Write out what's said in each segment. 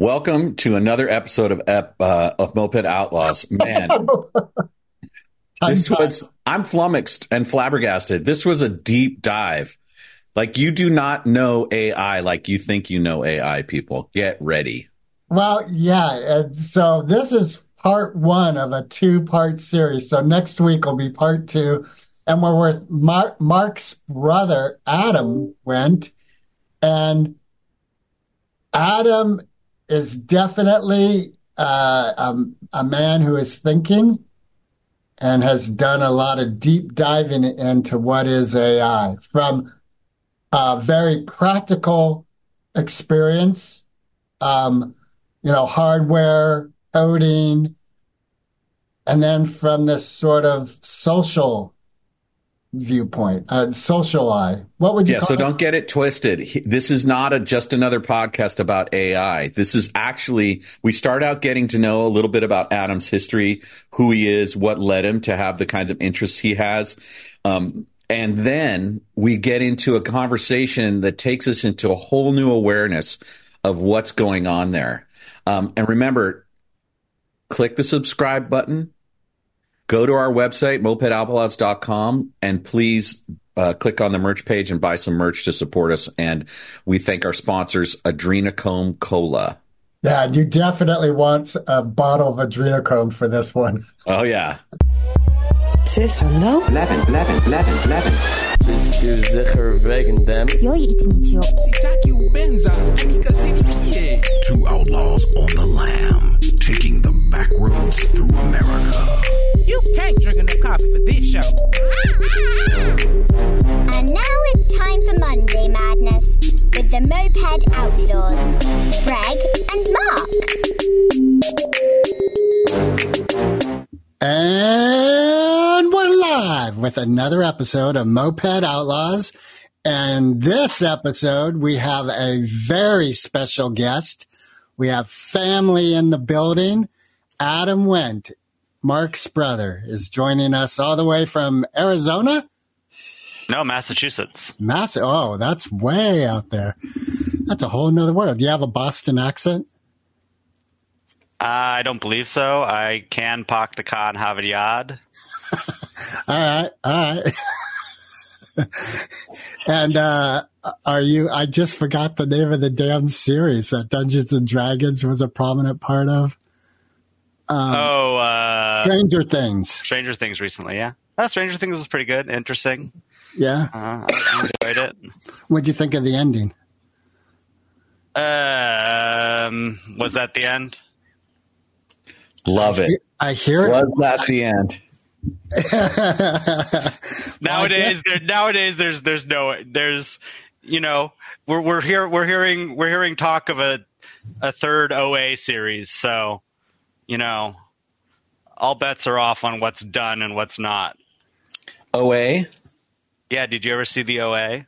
Welcome to another episode of uh, of Moped Outlaws. Man, this was I'm flummoxed and flabbergasted. This was a deep dive. Like you do not know AI like you think you know AI. People, get ready. Well, yeah. So this is part one of a two-part series. So next week will be part two, and we're with Marc, Marc's brother Adam Wendt, and Adam is definitely uh, um, a man who is thinking and has done a lot of deep diving into what is AI from very practical experience, um, you know, hardware, coding, and then from this sort of social viewpoint, uh, social eye. What would you? Yeah. so it? don't get it twisted. This is not a, just another podcast about AI. This is actually we start out getting to know a little bit about Adam's history, who he is, what led him to have the kinds of interests he has. Um, and then we get into a conversation that takes us into a whole new awareness of what's going on there. Um, and remember, click the subscribe button go to our website, mopedoutlaws.com, and please uh, click on the merch page and buy some merch to support us. And we thank our sponsors, Adrenochrome Cola. Yeah, you definitely want a bottle of adrenochrome for this one. Oh, yeah. Say hallo? Wegen dem. Niet. Sitaki ubenza, anika sirikie. Two outlaws on the lam, taking the back roads through America. You can't drink enough coffee for this show. And now it's time for Monday Madness with the Moped Outlaws, Greg and Marc. And we're live with another episode of Moped Outlaws. And this episode, we have a very special guest. We have family in the building. Adam Wendt, Marc's brother, is joining us all the way from Arizona. No, Massachusetts. Mass. Oh, that's way out there. That's a whole nother world. Do you have a Boston accent? I don't believe so. I can park the car and have it yard. all right, all right. and uh, are you? I just forgot the name of the damn series that Dungeons and Dragons was a prominent part of. Um, oh, uh, Stranger Things. Stranger Things recently, yeah. Oh, Stranger Things was pretty good, interesting. Yeah, uh, I enjoyed it. What'd you think of the ending? Um, was that the end? Love it. I hear it. Was that the end? nowadays, there nowadays there's there's no there's you know we're we're here we're hearing we're hearing talk of a a third OA series, so you know all bets are off on what's done and what's not. OA? Yeah, did you ever see the OA?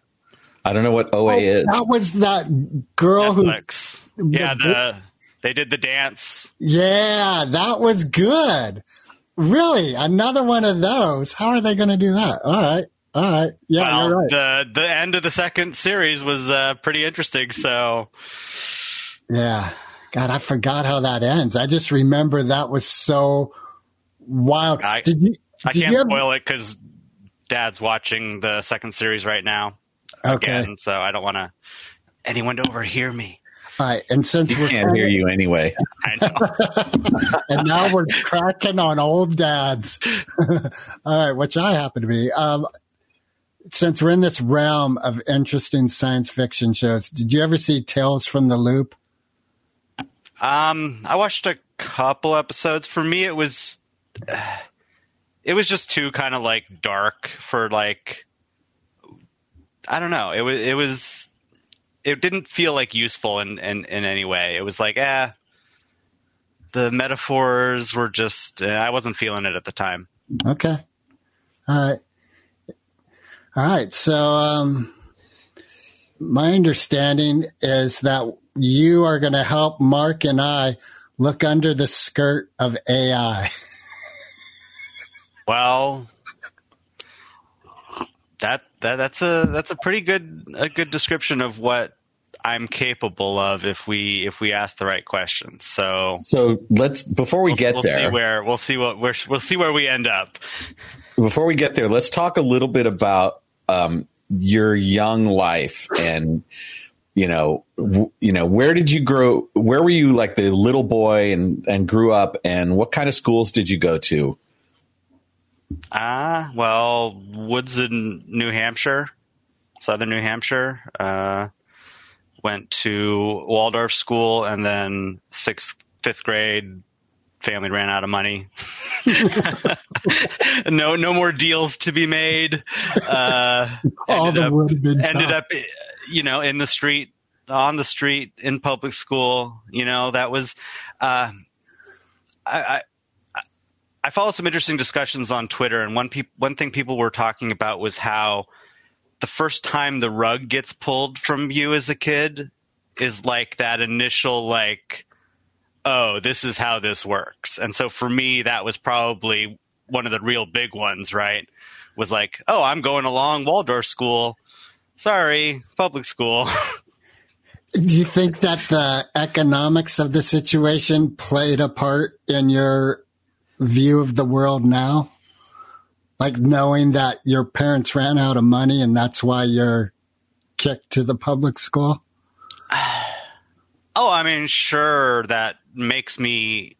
I don't know what OA oh, is. That was that girl Netflix. who. Yeah, the they did the dance. Yeah, that was good. Really, another one of those. How are they going to do that? All right, all right. Yeah, well, you're right. The the end of the second series was uh, pretty interesting. So, yeah, God, I forgot how that ends. I just remember that was so wild. I, did you? I did can't you ever, spoil it because Dad's watching the second series right now. Okay, again, so I don't want to anyone to overhear me. All right, and since we can't hear you anyway, I know. and now we're cracking on old dads. All right, which I happen to be. Um, since we're in this realm of interesting science fiction shows, did you ever see Tales from the Loop? Um, I watched a couple episodes. For me, it was uh, it was just too kind of like dark for like I don't know. It was it was it didn't feel like useful in, in, in any way. It was like, eh, the metaphors were just, eh, I wasn't feeling it at the time. Okay. All right. All right. So, um, my understanding is that you are going to help Marc and I look under the skirt of AI. well, that, that that's a that's a pretty good a good description of what I'm capable of if we if we ask the right questions. So So let's before we we'll, get we'll there. see where we'll see what we're, we'll see where we end up. before we get there, let's talk a little bit about um, your young life and you know, w- you know, where did you grow? Where were you like the little boy and and grew up, and what kind of schools did you go to? Ah, well, Woods in New Hampshire, southern New Hampshire. Uh, went to Waldorf school, and then sixth, fifth grade, family ran out of money. no, no more deals to be made. Uh, All ended the up- would have been ended up, you know, in the street, on the street, in public school. You know, that was, uh, I, I, I followed some interesting discussions on Twitter, and one peop- one thing people were talking about was how the first time the rug gets pulled from you as a kid is like that initial like, oh, this is how this works. And so for me, that was probably one of the real big ones, right? Was like, oh, I'm going along Waldorf school. Sorry, public school. Do you think that the economics of the situation played a part in your view of the world now? Like knowing that your parents ran out of money and that's why you're kicked to the public school? Oh, I mean, sure, that makes me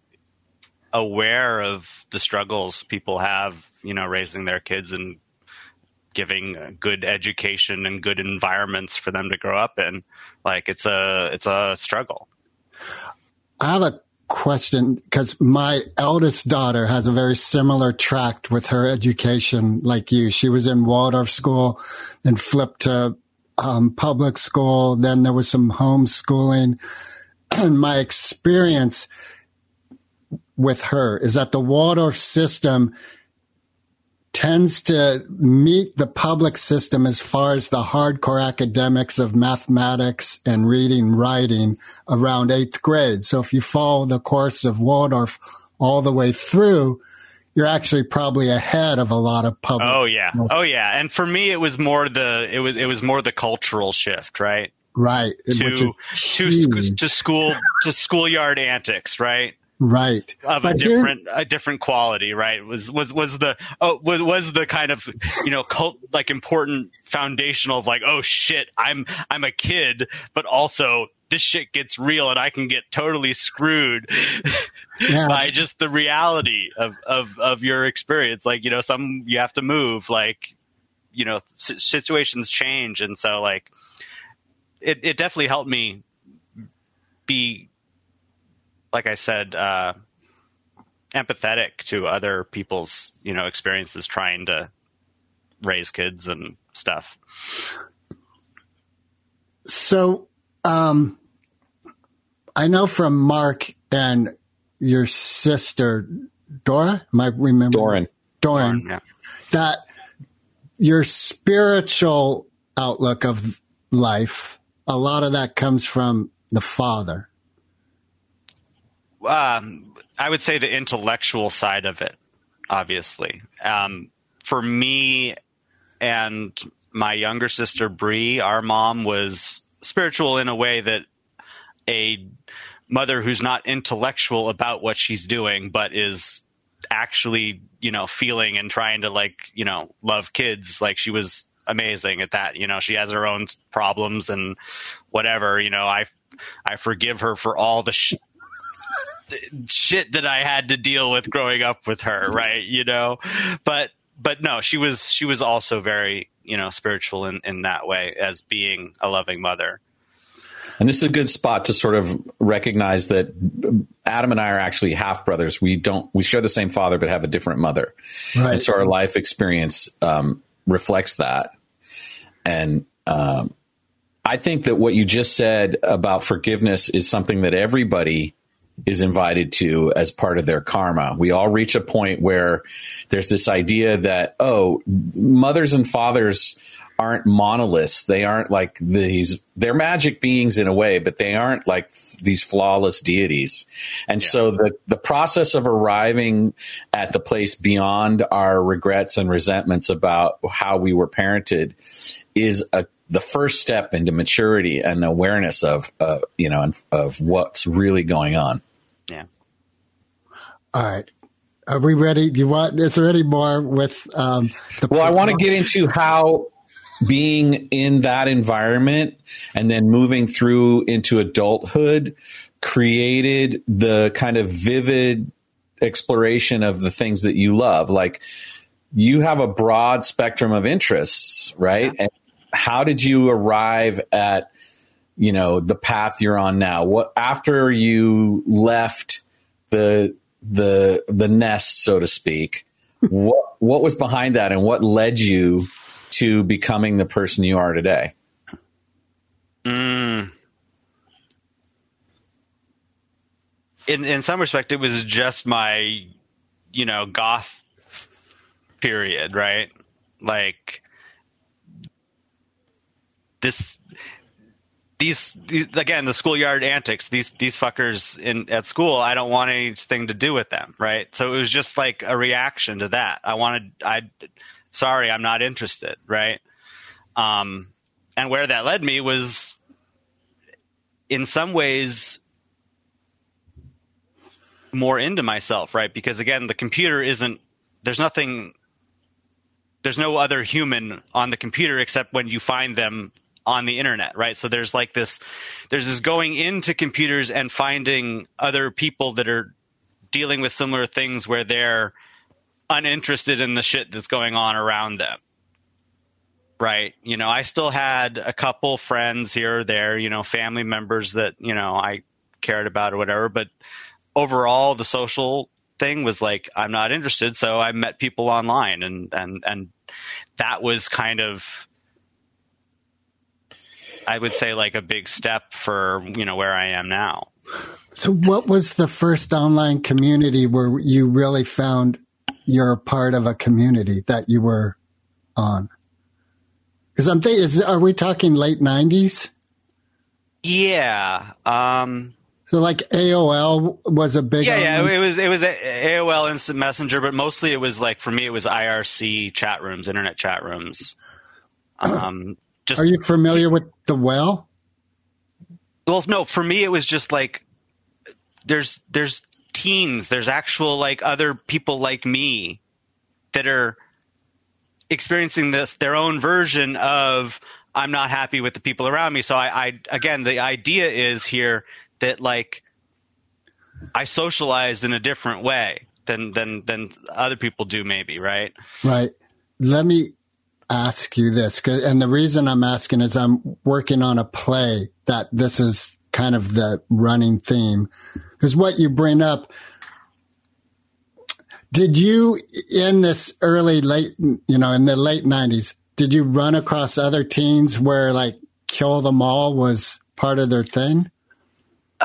aware of the struggles people have, you know, raising their kids and giving good education and good environments for them to grow up in. Like it's a it's a struggle. I have a question because my eldest daughter has a very similar tract with her education like you. She was in Waldorf school, then flipped to um, public school. Then there was some homeschooling. And my experience with her is that the Waldorf system tends to meet the public system as far as the hardcore academics of mathematics and reading writing around eighth grade. So if you follow the course of Waldorf all the way through, you're actually probably ahead of a lot of public. Oh yeah. Oh yeah. Oh, and for me it was more the it was it was more the cultural shift, right? Right. To to to school to schoolyard antics, right? Right. of a But here- different a different quality, right? Was was was the oh was was the kind of you know cult like important foundational of like oh shit I'm I'm a kid, but also this shit gets real and I can get totally screwed Yeah. by just the reality of of of your experience. Like you know some you have to move like you know s- situations change and so like it it definitely helped me be like I said, uh, empathetic to other people's, you know, experiences trying to raise kids and stuff. So, um, I know from Marc and your sister, Dora, am I remembering? Doran. Doran, Yeah. that your spiritual outlook of life, a lot of that comes from the father. Um, I would say the intellectual side of it, obviously. Um, for me and my younger sister Bree, our mom was spiritual in a way that a mother who's not intellectual about what she's doing, but is actually, you know, feeling and trying to like, you know, love kids. Like she was amazing at that. You know, she has her own problems and whatever, you know, I, I forgive her for all the shit that I had to deal with growing up with her, right? You know, but, but no, she was, she was also very, you know, spiritual in, in that way as being a loving mother. And this is a good spot to sort of recognize that Adam and I are actually half brothers. We don't we share the same father but have a different mother, Right. and so our life experience um, reflects that. And um, I think that what you just said about forgiveness is something that everybody is invited to as part of their karma. We all reach a point where there's this idea that, oh, mothers and fathers aren't monoliths. They aren't like these, they're magic beings in a way, but they aren't like these flawless deities. And so the, the process of arriving at the place beyond our regrets and resentments about how we were parented is a the first step into maturity and awareness of, uh, you know, of what's really going on. Yeah. All right. Are we ready? Do you want? Is there any more with? Um, the Well, I want to get into how being in that environment and then moving through into adulthood created the kind of vivid exploration of the things that you love. Like you have a broad spectrum of interests, right? And how did you arrive at, you know, the path you're on now? What after you left the the the nest, so to speak, what what was behind that and what led you to becoming the person you are today? Mm. In in some respect, it was just my, you know, goth period, right? Like this, these, these again, the schoolyard antics. These these fuckers in at school. I don't want anything to do with them, right? So it was just like a reaction to that. I wanted. I, sorry, I'm not interested, right? Um, and where that led me was in some ways more into myself, right? Because again, the computer isn't, there's nothing, there's no other human on the computer except when you find them on the internet, right? So there's like this, there's this going into computers and finding other people that are dealing with similar things where they're uninterested in the shit that's going on around them right? You know, I still had a couple friends here or there, you know, family members that, you know, I cared about or whatever, but overall the social thing was like I'm not interested, so I met people online and and and that was kind of I would say like a big step for, you know, where I am now. So, what was the first online community where you really found you're a part of a community that you were on? Because I'm thinking, is, are we talking late '90s? Yeah. Um, So, like AOL was a big. yeah, yeah, it was it was AOL Instant Messenger, but mostly it was like for me it was IRC chat rooms, internet chat rooms. Um, just Are you familiar with the well? Well, no, for me it was just like there's there's teens, there's actual like other people like me that are experiencing this their own version of I'm not happy with the people around me. So I, I again the idea is here that like I socialize in a different way than than than other people do maybe, right? Right. Let me ask you this, and the reason I'm asking is I'm working on a play that this is kind of the running theme. Because what you bring up, did you in this early late, you know, in the late '90s, did you run across other teens where like kill them all was part of their thing?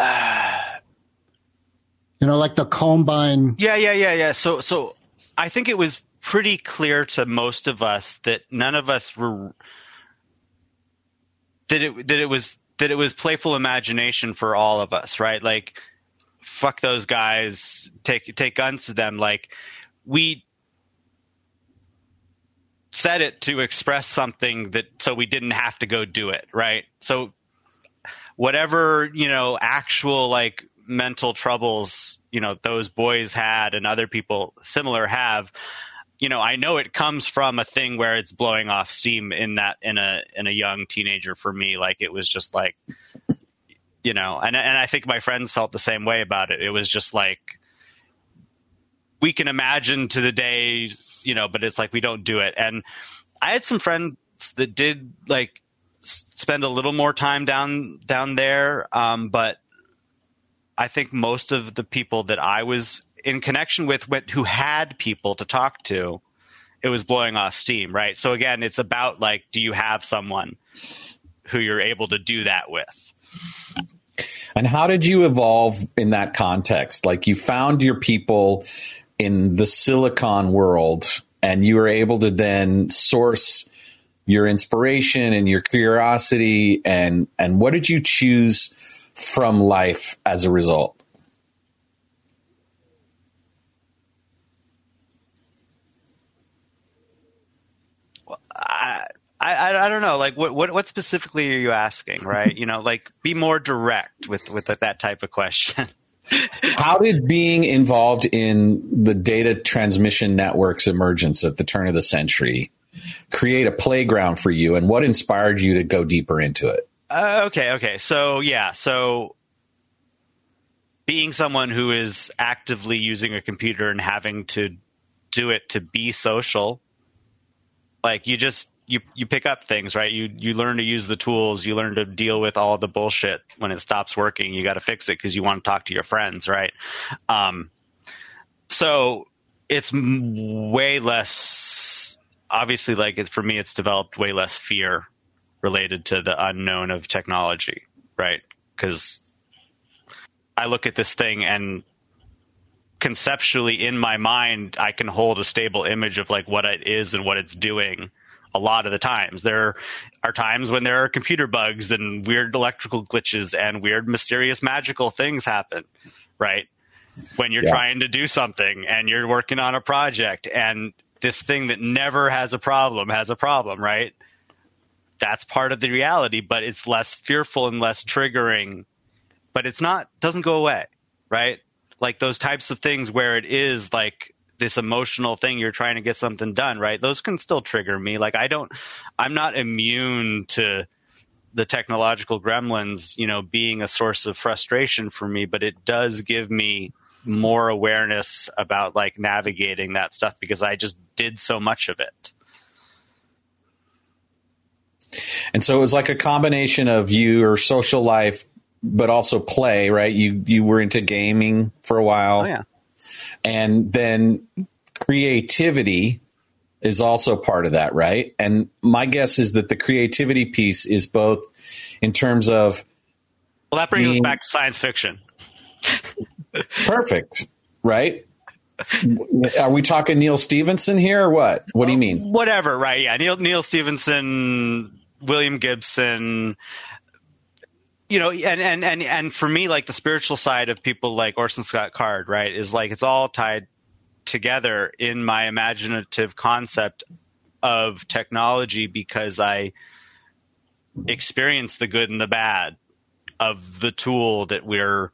you know, like the Columbine. Yeah, yeah, yeah, yeah. So, so I think it was pretty clear to most of us that none of us were that it that it was that it was playful imagination for all of us, right? Like, fuck those guys, take take guns to them. Like, we said it to express something that so we didn't have to go do it, right? So whatever, you know, actual like mental troubles, you know, those boys had and other people similar have, you know, I know it comes from a thing where it's blowing off steam in that in a in a young teenager for me. Like it was just like you know, and and I think my friends felt the same way about it. It was just like we can imagine to the days, you know, but it's like we don't do it. And I had some friends that did like spend a little more time down down there, um, but I think most of the people that I was in connection with, with who had people to talk to, it was blowing off steam, right? So again, it's about like, do you have someone who you're able to do that with? And how did you evolve in that context? Like you found your people in the silicon world and you were able to then source your inspiration and your curiosity and and what did you choose from life as a result? I, I don't know. Like what what what specifically are you asking? Right? You know, like be more direct with with that type of question. How did being involved in the data transmission network's emergence at the turn of the century create a playground for you, and what inspired you to go deeper into it? Uh, okay, okay. So yeah, so being someone who is actively using a computer and having to do it to be social, like you just you you pick up things, right? You you learn to use the tools, you learn to deal with all the bullshit when it stops working. You got to fix it because you want to talk to your friends, right? Um, so it's way less obviously like it's for me it's developed way less fear related to the unknown of technology, right? Because I look at this thing and conceptually in my mind, I can hold a stable image of like what it is and what it's doing. A lot of the times, there are times when there are computer bugs and weird electrical glitches and weird, mysterious, magical things happen, right? When you're Yeah. trying to do something and you're working on a project and this thing that never has a problem has a problem, right? that's part of the reality, but it's less fearful and less triggering. But it's not doesn't go away, right? Like those types of things where it is like this emotional thing you're trying to get something done, right? Those can still trigger me. Like I don't I'm not immune to the technological gremlins, you know, being a source of frustration for me, but it does give me more awareness about like navigating that stuff because I just did so much of it. And so it was like a combination of your social life, but also play, right? You you were into gaming for a while, Oh yeah. And then creativity is also part of that, right? And my guess is that the creativity piece is both in terms of Well, that brings Being- us back to science fiction. perfect, right? Are we talking Neal Stephenson here or what? What do you mean? whatever, right? Yeah, Neil Neal Stephenson, William Gibson, you know, and and and and for me, like the spiritual side of people like Orson Scott Card, right, is like it's all tied together in my imaginative concept of technology because I experience the good and the bad of the tool that we're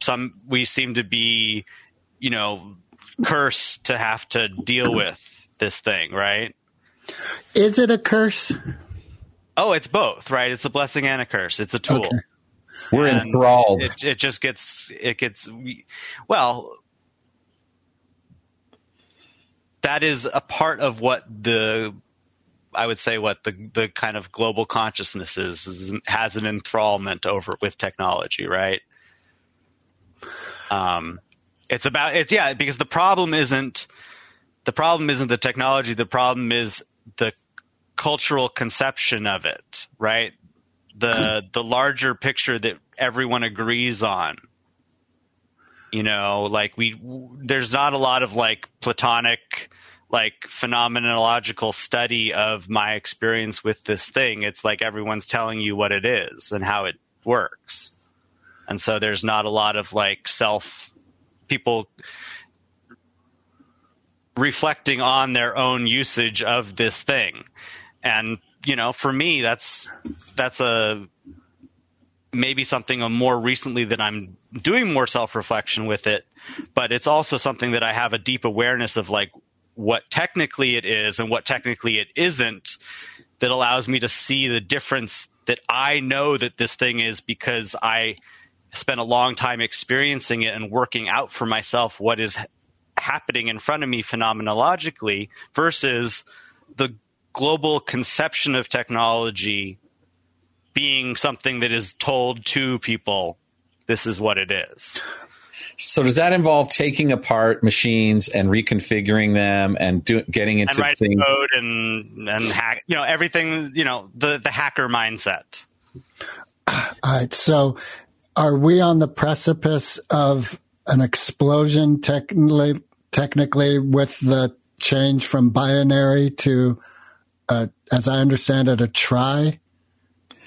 some we seem to be you know cursed to have to deal with this thing right Is it a curse? Oh it's both right it's a blessing and a curse it's a tool Okay. We're And enthralled. it, it just gets it gets well that is a part of what the I would say what the the kind of global consciousness is, is has an enthrallment over with technology, right? Um, it's about it's yeah because the problem isn't the problem isn't the technology. The problem is the cultural conception of it, right? The the larger picture that everyone agrees on. You know, like we there's not a lot of like platonic like phenomenological study of my experience with this thing. It's like everyone's telling you what it is and how it works. And so there's not a lot of like self people reflecting on their own usage of this thing. And you know, for me that's that's a maybe something more recently that I'm doing more self-reflection with it, but it's also something that I have a deep awareness of like what technically it is and what technically it isn't that allows me to see the difference that I know that this thing is because I spent a long time experiencing it and working out for myself what is happening in front of me phenomenologically versus the global conception of technology being something that is told to people this is what it is. So does that involve taking apart machines and reconfiguring them and do, getting And into writing things? code and and hack you know everything you know the the hacker mindset. All right. So are we on the precipice of an explosion technically, technically with the change from binary to, uh, as I understand it, a trinary?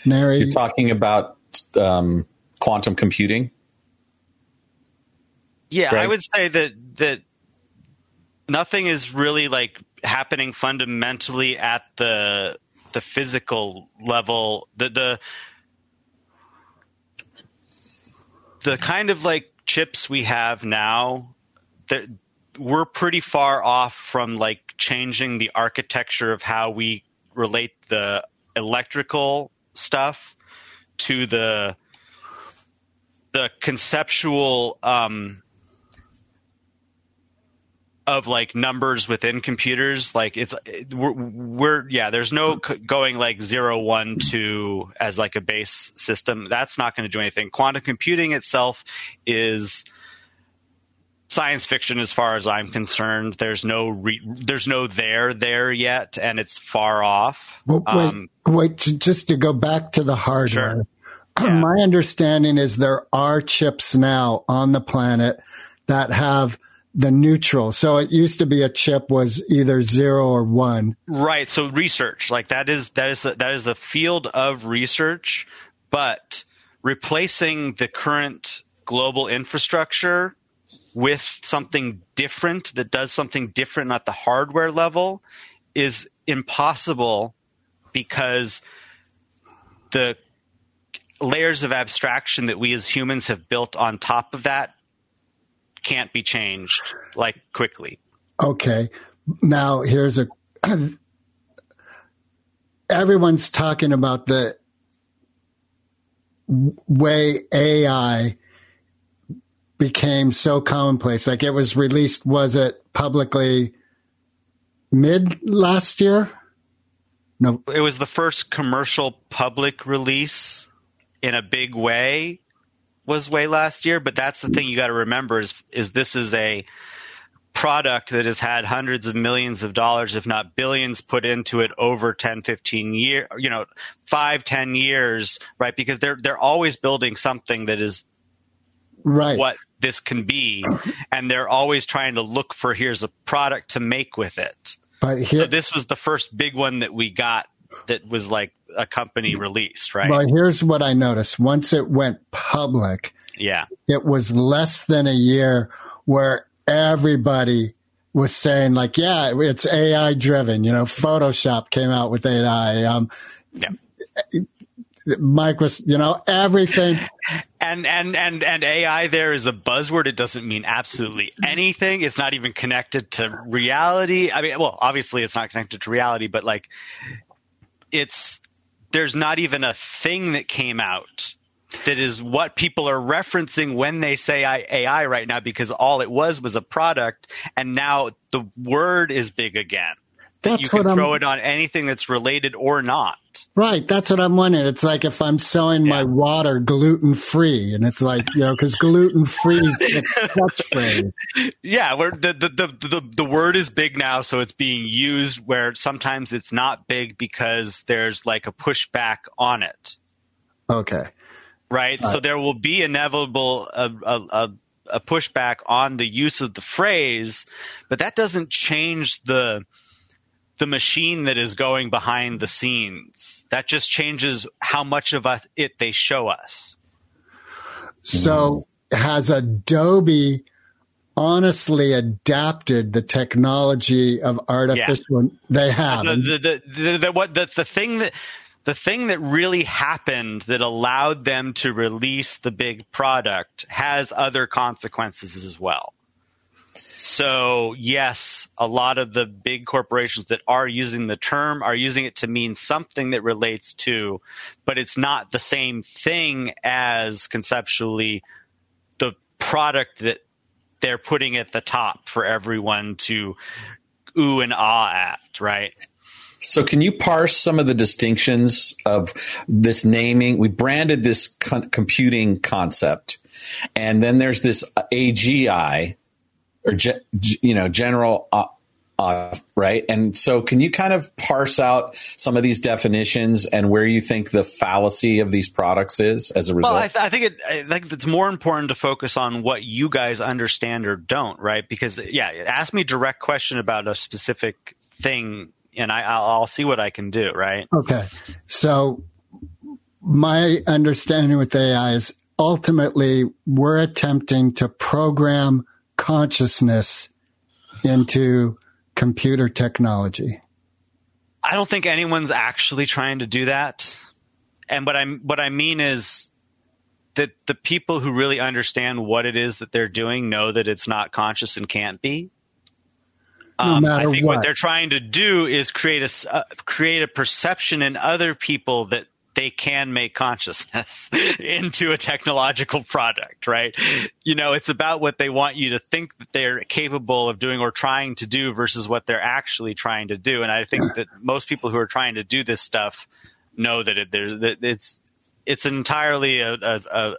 You're talking about um, quantum computing. Yeah, Greg? I would say that that nothing is really like happening fundamentally at the the the physical level. The the the kind of like chips we have now, that we're pretty far off from like changing the architecture of how we relate the electrical stuff to the the conceptual um, of like numbers within computers. Like it's we're, we're yeah there's no c- going like zero one two as like a base system. That's not going to do anything. Quantum computing itself is science fiction as far as i'm concerned there's no re- there's no there there yet and it's far off wait, Um, wait, just to go back to the hardware. My understanding is there are chips now on the planet that have the neutral. So it used to be a chip was either zero or one. Right. So research, like that is that is a, that is a field of research, but replacing the current global infrastructure with something different that does something different at the hardware level is impossible because the layers of abstraction that we as humans have built on top of that can't be changed like quickly. Okay. Now here's a everyone's talking about the way AI became so commonplace. Like it was released, was it publicly mid last year? No, it was the first commercial public release in a big way was way last year but that's the thing you got to remember is is this is a product that has had hundreds of millions of dollars if not billions put into it over 10 15 year you know 5 10 years right because they're they're always building something that is right. what this can be and they're always trying to look for here's a product to make with it But here, so this was the first big one that we got that was like a company released, right? well, here's what I noticed. Once it went public, Yeah. it was less than a year where everybody was saying like, yeah, it's AI driven. You know, Photoshop came out with AI. Um, Yeah. Microsoft, you know, everything. And and and and AI there is a buzzword. It doesn't mean absolutely anything. It's not even connected to reality. I mean, well, obviously it's not connected to reality, but like it's there's not even a thing that came out that is what people are referencing when they say AI right now because all it was was a product and now the word is big again. That's you can throw it on anything that's related or not. Right. That's what I'm wondering. It's like if I'm selling my water gluten free and it's like, you know, cause gluten free is the catchphrase. Yeah, where the, the the the the word is big now, so it's being used where sometimes it's not big because there's like a pushback on it, Okay. right? so there will be inevitable a, a, a pushback on the use of the phrase, but that doesn't change the the machine that is going behind the scenes. That just changes how much of us, it they show us. So has Adobe honestly adapted the technology of artificial? They have. the, the, the, the, the, what the, the thing that the thing that really happened that allowed them to release the big product has other consequences as well. So yes, a lot of the big corporations that are using the term are using it to mean something that relates to, but it's not the same thing as conceptually the product that they're putting at the top for everyone to ooh and ah at, right? So, can you parse some of the distinctions of this naming? We branded this con- computing concept, and then there's this AGI, or ge- you know, general, uh, uh, right? And so, can you kind of parse out some of these definitions and where you think the fallacy of these products is as a result? Well, I, th- I think it. I think it's more important to focus on what you guys understand or don't, right? Because yeah, ask me a direct question about a specific thing, and I, I'll, I'll see what I can do, right? Okay. So my understanding with AI is ultimately we're attempting to program consciousness into computer technology. I don't think anyone's actually trying to do that. And what I'm what I mean is that the people who really understand what it is that they're doing know that it's not conscious and can't be. Um, I matter think what. what. they're trying to do is create a uh, create a perception in other people that they can make consciousness into a technological product, right? You know, it's about what they want you to think that they're capable of doing or trying to do versus what they're actually trying to do. And I think that most people who are trying to do this stuff know that it, that it's it's entirely a, a, a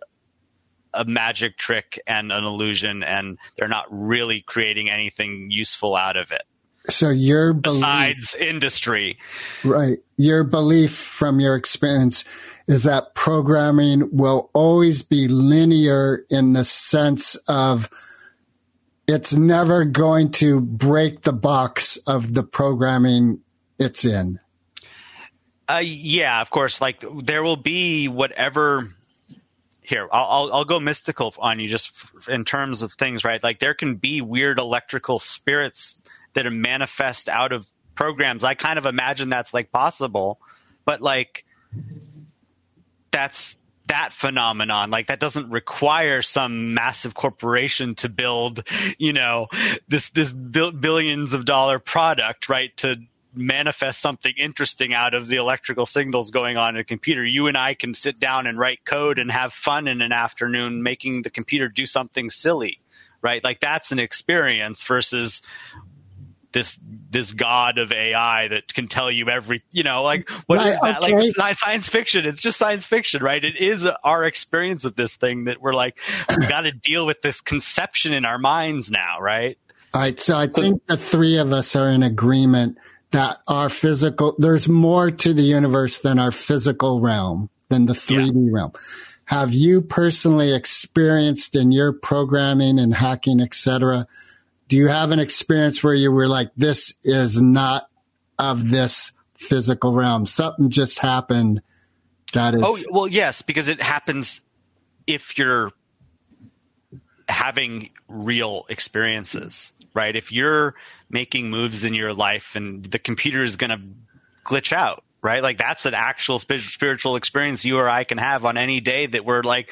a magic trick and an illusion, and they're not really creating anything useful out of it So your belief, besides industry. right? Your belief from your experience is that programming will always be linear in the sense of it's never going to break the box of the programming it's in. Uh, yeah, of course. Like there will be whatever. Here, I'll, I'll I'll go mystical on you just f- in terms of things, right? Like there can be weird electrical spirits that are manifest out of programs. I kind of imagine that's like possible, but like that's that phenomenon. Like that doesn't require some massive corporation to build, you know, this this bil- billions of dollar product, right? To manifest something interesting out of the electrical signals going on in a computer. You and I can sit down and write code and have fun in an afternoon making the computer do something silly, right? Like that's an experience versus this this god of AI that can tell you every you know like what is Right, that like it's not science fiction it's just science fiction right it is our experience of this thing that we're like we got to deal with this conception in our minds now right All right. So I think the three of us are in agreement that our physical, there's more to the universe than our physical realm, than the 3D realm. Have you personally experienced in your programming and hacking, et cetera? Do you have an experience where you were like, this is not of this physical realm? Something just happened that is. Oh well, yes, because it happens if you're having real experiences, right? If you're making moves in your life and the computer is going to glitch out, right? Like that's an actual spiritual experience you or I can have on any day that we're like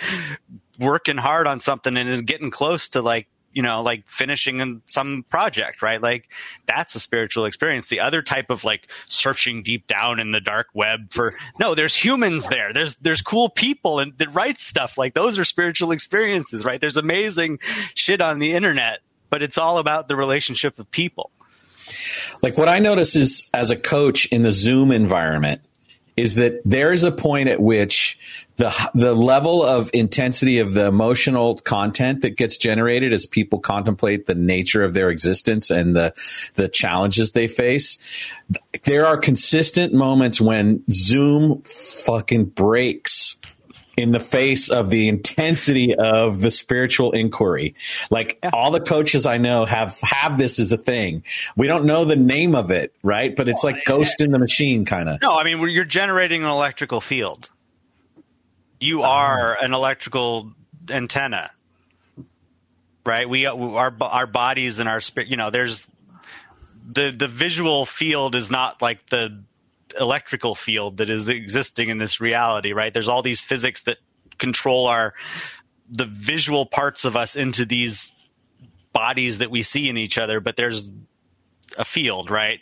working hard on something and getting close to like you know like finishing in some project right? Like that's a spiritual experience. The other type of like searching deep down in the dark web for no there's humans there. There's there's cool people and that write stuff. Like those are spiritual experiences right? There's amazing shit on the internet but it's all about the relationship of people. Like what I notice is as a coach in the Zoom environment is that there is a point at which the the level of intensity of the emotional content that gets generated as people contemplate the nature of their existence and the the challenges they face there are consistent moments when Zoom fucking breaks in the face of the intensity of the spiritual inquiry. Like all the coaches I know have have this as a thing. We don't know the name of it, right? But it's like ghost in the machine kind of. no i mean you're generating an electrical field you ah. are an electrical antenna right we our our bodies and our spirit you know there's the the visual field is not like the electrical field that is existing in this reality right? There's all these physics that control our the visual parts of us into these bodies that we see in each other but there's a field right?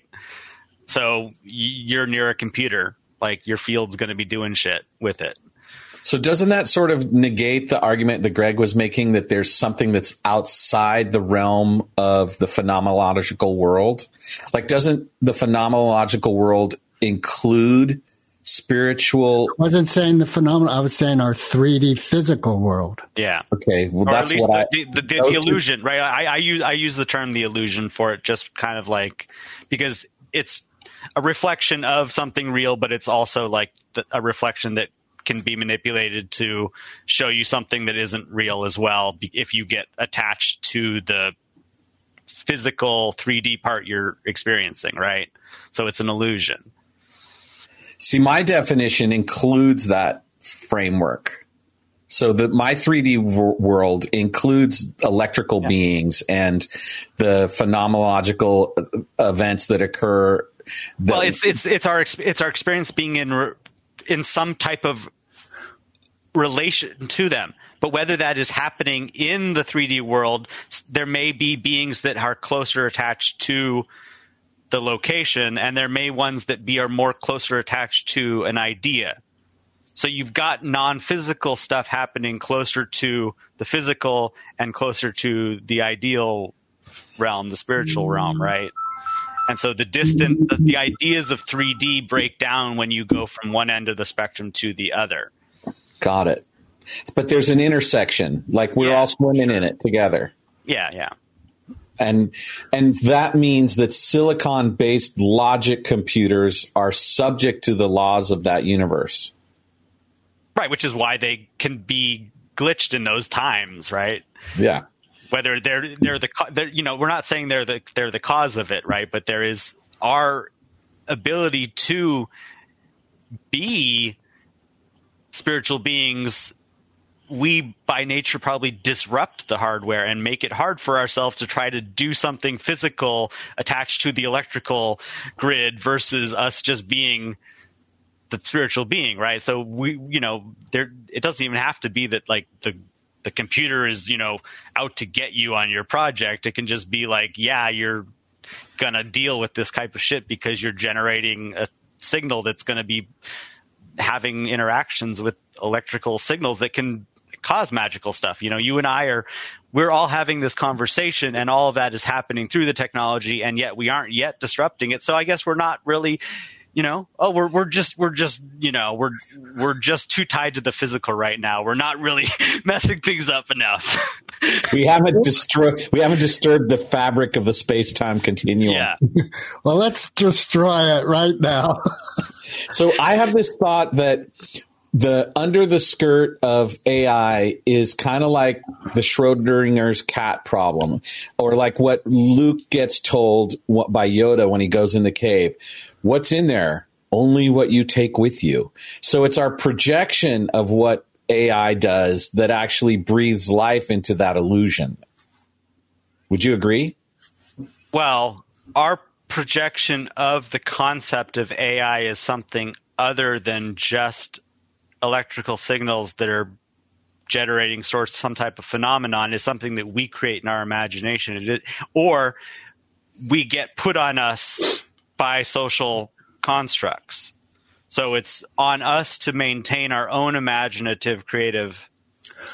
So you're near a computer like your field's going to be doing shit with it. So doesn't that sort of negate the argument that Greg was making that there's something that's outside the realm of the phenomenological world? Like doesn't the phenomenological world include spiritual I wasn't saying the phenomenon. I was saying our 3D physical world. yeah Okay, well or that's at least what I the, the, the, the those two- illusion, right? I, I use I use the term the illusion for it, just kind of like because it's a reflection of something real, but it's also like the, a reflection that can be manipulated to show you something that isn't real as well. If you get attached to the physical 3D part you're experiencing, right? So it's an illusion. See, my definition includes that framework. So that my 3D w- world includes electrical beings and the phenomenological events that occur that- well, it's it's it's our it's our experience being in re- in some type of relation to them. But whether that is happening in the 3D world, there may be beings that are closer attached to the location, and there may ones that be are more closer attached to an idea. So you've got non-physical stuff happening closer to the physical and closer to the ideal realm, the spiritual realm, mm. right? And so the distant, the, the ideas of 3D break down when you go from one end of the spectrum to the other. got it. But there's an intersection, like we're Yeah, all swimming in it together. Yeah, yeah. And and that means that silicon based logic computers are subject to the laws of that universe Right, which is why they can be glitched in those times, right? yeah Whether they're they're the they're, you know we're not saying they're the they're the cause of it, right? But there is our ability to be spiritual beings. We by nature probably disrupt the hardware and make it hard for ourselves to try to do something physical attached to the electrical grid versus us just being the spiritual being, right? So we, you know, there, it doesn't even have to be that like the, the computer is, you know, out to get you on your project. It can just be like, yeah, you're gonna deal with this type of shit because you're generating a signal that's gonna be having interactions with electrical signals that can cause magical stuff. You know, you and I are, we're all having this conversation and all of that is happening through the technology and yet we aren't yet disrupting it. So I guess we're not really, you know, oh, we're, we're just, we're just, you know, we're, we're just too tied to the physical right now. We're not really messing things up enough. we haven't destroyed we haven't disturbed the fabric of the space-time continuum yeah. Well, let's destroy it right now. so i have this thought that the under the skirt of ai is kind of like the schrodinger's cat problem or like what luke gets told by yoda when he goes in the cave. What's in there? Only what you take with you. So it's our projection of what ai does that actually breathes life into that illusion. Would you agree? Well, our projection of the concept of AI is something other than just electrical signals that are generating source some type of phenomenon is something that we create in our imagination or we get put on us by social constructs. So it's on us to maintain our own imaginative creative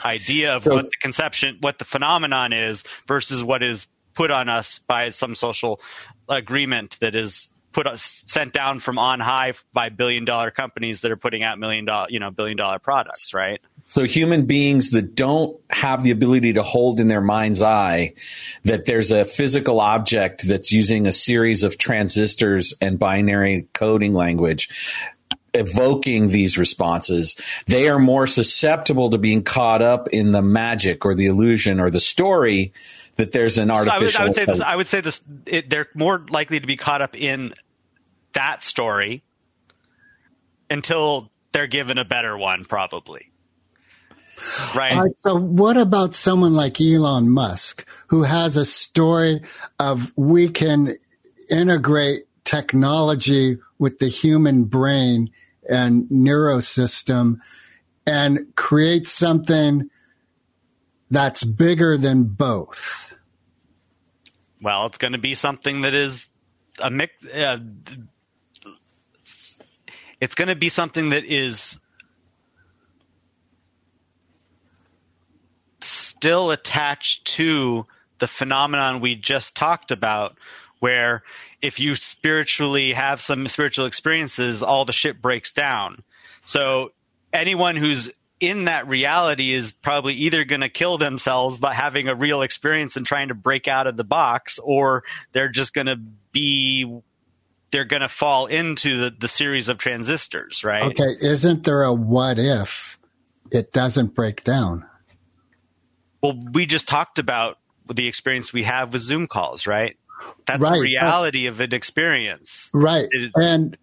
idea of So- what the conception, what the phenomenon is versus what is put on us by some social agreement that is put uh, us sent down from on high by billion dollar companies that are putting out million dollar, you know, billion dollar products, right? So human beings that don't have the ability to hold in their mind's eye that there's a physical object that's using a series of transistors and binary coding language evoking these responses, they are more susceptible to being caught up in the magic or the illusion or the story that there's an So I would, artificial I would say this, I would say this, it, they're more likely to be caught up in that story until they're given a better one, probably. Right. All right, so what about someone like Elon Musk, who has a story of we can integrate technology with the human brain and neurosystem and create something that's bigger than both? Well, it's going to be something that is a mix. Uh, it's going to be something that is still attached to the phenomenon we just talked about, where if you spiritually have some spiritual experiences, all the shit breaks down. So anyone who's in that reality is probably either going to kill themselves by having a real experience and trying to break out of the box, or they're just going to be, they're going to fall into the, the series of transistors, right? Okay, isn't there a what if it doesn't break down? Well, we just talked about the experience we have with Zoom calls, right? That's Right. the reality of an experience. Right. It- and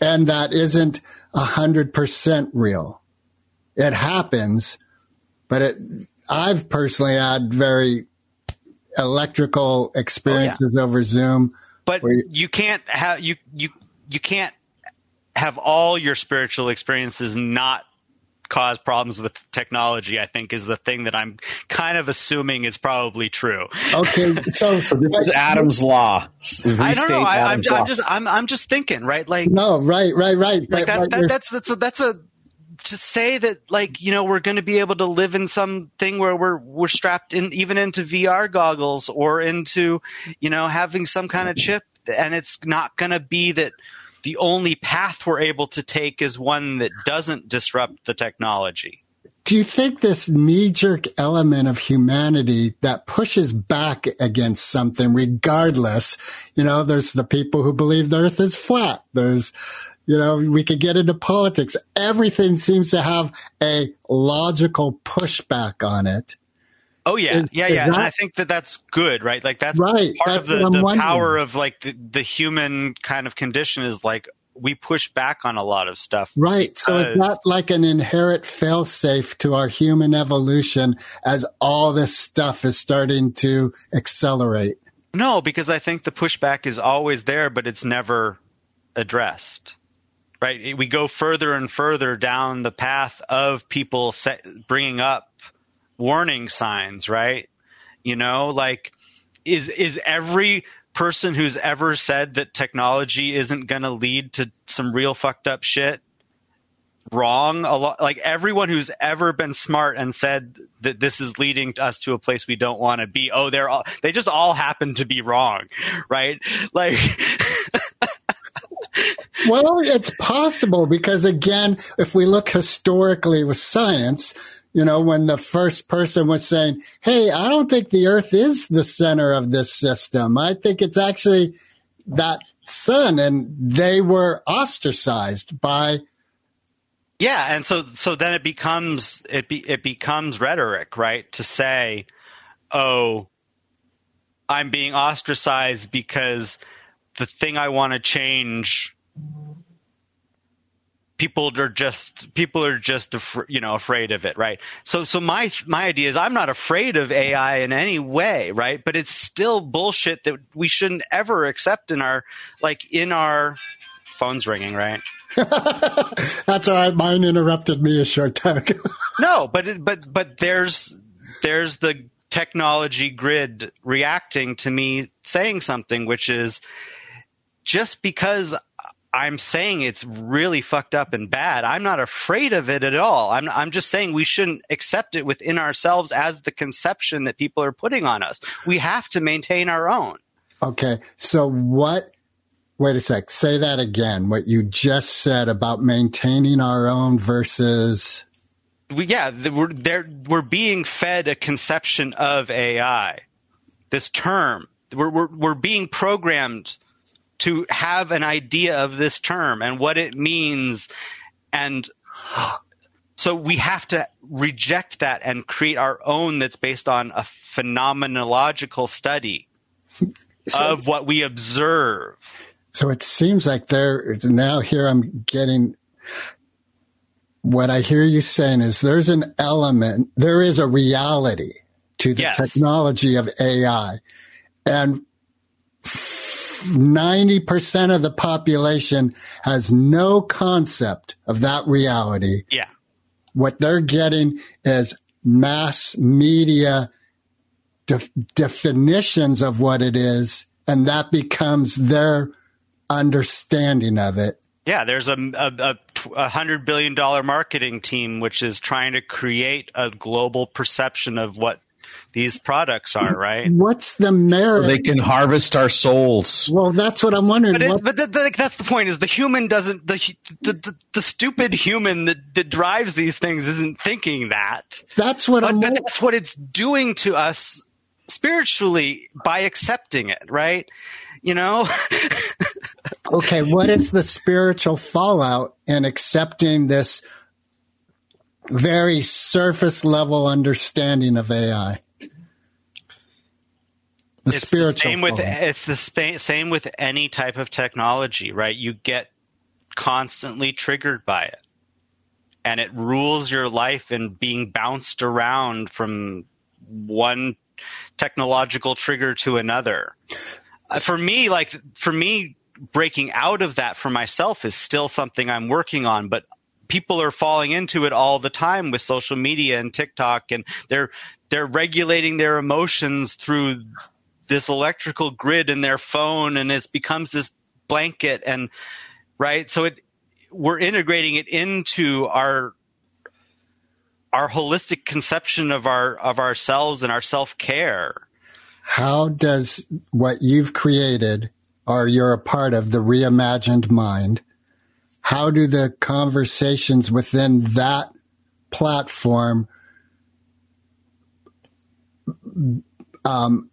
and that isn't a hundred percent real. It happens, but it I've personally had very electrical experiences oh, over Zoom but you- you can't have you you you can't have all your spiritual experiences not cause problems with technology. I think is the thing that I'm kind of assuming is probably true. Okay, so So this is Adam's law. I don't know. I, I'm, I'm just I'm I'm just thinking, right? Like no, right, right, right. like that's but that, that's that's a, that's a to say that like you know we're going to be able to live in something where we're we're strapped in even into VR goggles or into you know having some kind of chip and it's not going to be that the only path we're able to take is one that doesn't disrupt the technology. Do you think this knee jerk element of humanity that pushes back against something regardless, you know, there's the people who believe the earth is flat. There's, you know, we could get into politics. Everything seems to have a logical pushback on it. Oh yeah, Is- yeah, is yeah. and I think that that's good, right? Like that's Right, part that's of the, the wondering. power of like the, the human kind of condition is like we push back on a lot of stuff. Right. So is because- that like an inherent failsafe to our human evolution as all this stuff is starting to accelerate? No, because I think the pushback is always there, but it's never addressed. Right? We go further and further down the path of people set, bringing up warning signs, right? You know, like is is every person who's ever said that technology isn't going to lead to some real fucked up shit wrong a lot like everyone who's ever been smart and said that this is leading us to a place we don't want to be oh they're all they just all happen to be wrong right like Well, it's possible because again, if we look historically with science, you know, when the first person was saying, Hey, I don't think the earth is the center of this system. I think it's actually that sun and they were ostracized by, yeah and so so then it becomes it be it becomes rhetoric right to say oh i'm being ostracized because the thing i want to change people are just people are just you know afraid of it right so so my my idea is i'm not afraid of ai in any way right but it's still bullshit that we shouldn't ever accept in our like in our phone's ringing right that's all right. Mine interrupted me a short time ago. no but it, but but there's there's the technology grid reacting to me saying something which is just because I'm saying it's really fucked up and bad. I'm not afraid of it at all. I'm I'm just saying we shouldn't accept it within ourselves as the conception that people are putting on us. We have to maintain our own. Okay. So what? Wait a sec. Say that again. What you just said about maintaining our own versus. We, yeah, the, we're there. We're being fed a conception of AI. This term, we're we're, we're being programmed to have an idea of this term and what it means, and so we have to reject that and create our own that's based on a phenomenological study of what we observe. So it seems like there now here I'm getting what I hear you saying is there's an element, there is a reality to the Yes. technology of AI. And 90% of the population has no concept of that reality. Yeah. What they're getting is mass media def- definitions of what it is, and that becomes their understanding of it. Yeah, there's a, a, a, a hundred billion dollar marketing team which is trying to create a global perception of what these products are, right? What's the merit? They can harvest our souls. well, that's what I'm wondering. But, it, What- but th- th- that's the point is the human doesn't the the, the, the stupid human that, that drives these things isn't thinking that. that's what But, I'm. but that's what it's doing to us spiritually by accepting it, right? You know? okay, what is the spiritual fallout in accepting this very surface level understanding of AI? The it's the spiritual same with it's the spa- same with any type of technology, right? You get constantly triggered by it, and it rules your life and being bounced around from one technological trigger to another. uh, for me, like for me, breaking out of that for myself is still something I'm working on, but people are falling into it all the time with social media and TikTok and they're they're regulating their emotions through this electrical grid in their phone and it becomes this blanket and right? So it we're integrating it into our our holistic conception of our of ourselves and our self-care. How does what you've created, or you're a part of the reimagined mind, how do the conversations within that platform um,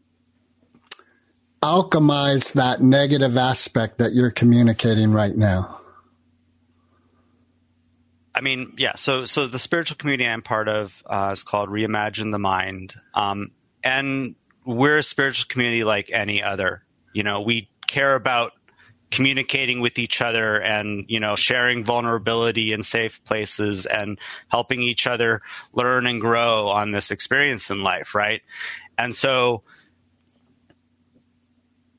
alchemize that negative aspect that you're communicating right now? I mean, yeah. So, so the spiritual community I'm part of uh, is called Reimagine the Mind, um, and we're a spiritual community like any other. You know, we care about communicating with each other and you know sharing vulnerability in safe places and helping each other learn and grow on this experience in life, right? And so.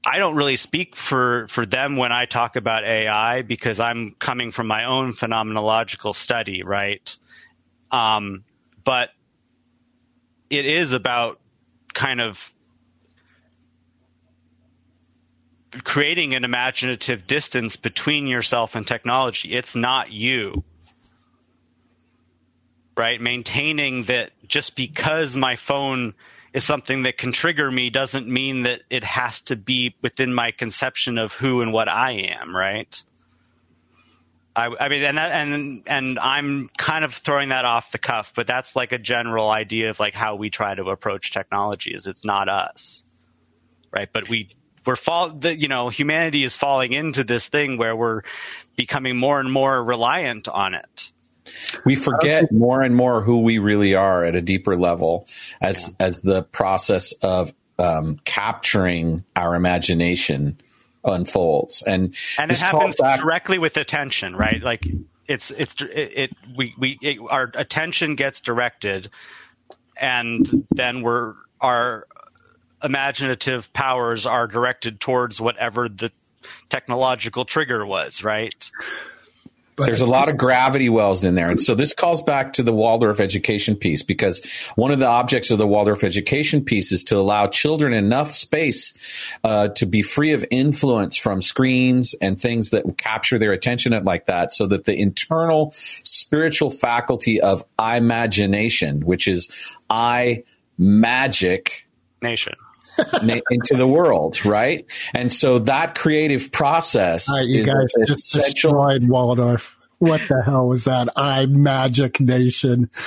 I don't really speak for, for them when I talk about AI because I'm coming from my own phenomenological study, right? Um, but it is about kind of creating an imaginative distance between yourself and technology. It's not you. Right? Maintaining that just because my phone is something that can trigger me doesn't mean that it has to be within my conception of who and what I am, right? I, I mean, and that, and and I'm kind of throwing that off the cuff, but that's like a general idea of like how we try to approach technology. Is it's not us, right? But we we're fall, the, you know, humanity is falling into this thing where we're becoming more and more reliant on it. We forget more and more who we really are at a deeper level as as the process of um, capturing our imagination unfolds, and and it happens back- directly with attention, right? Like it's it's it, it we we it, our attention gets directed, and then we're our imaginative powers are directed towards whatever the technological trigger was, right? There's a lot of gravity wells in there. And so this calls back to the Waldorf education piece because one of the objects of the Waldorf education piece is to allow children enough space uh, to be free of influence from screens and things that capture their attention like that so that the internal spiritual faculty of imagination, which is I magic Nation. Into the world, right? And so that creative process All right, you is guys just essential. destroyed Waldorf. What the hell was that? I Magic Nation.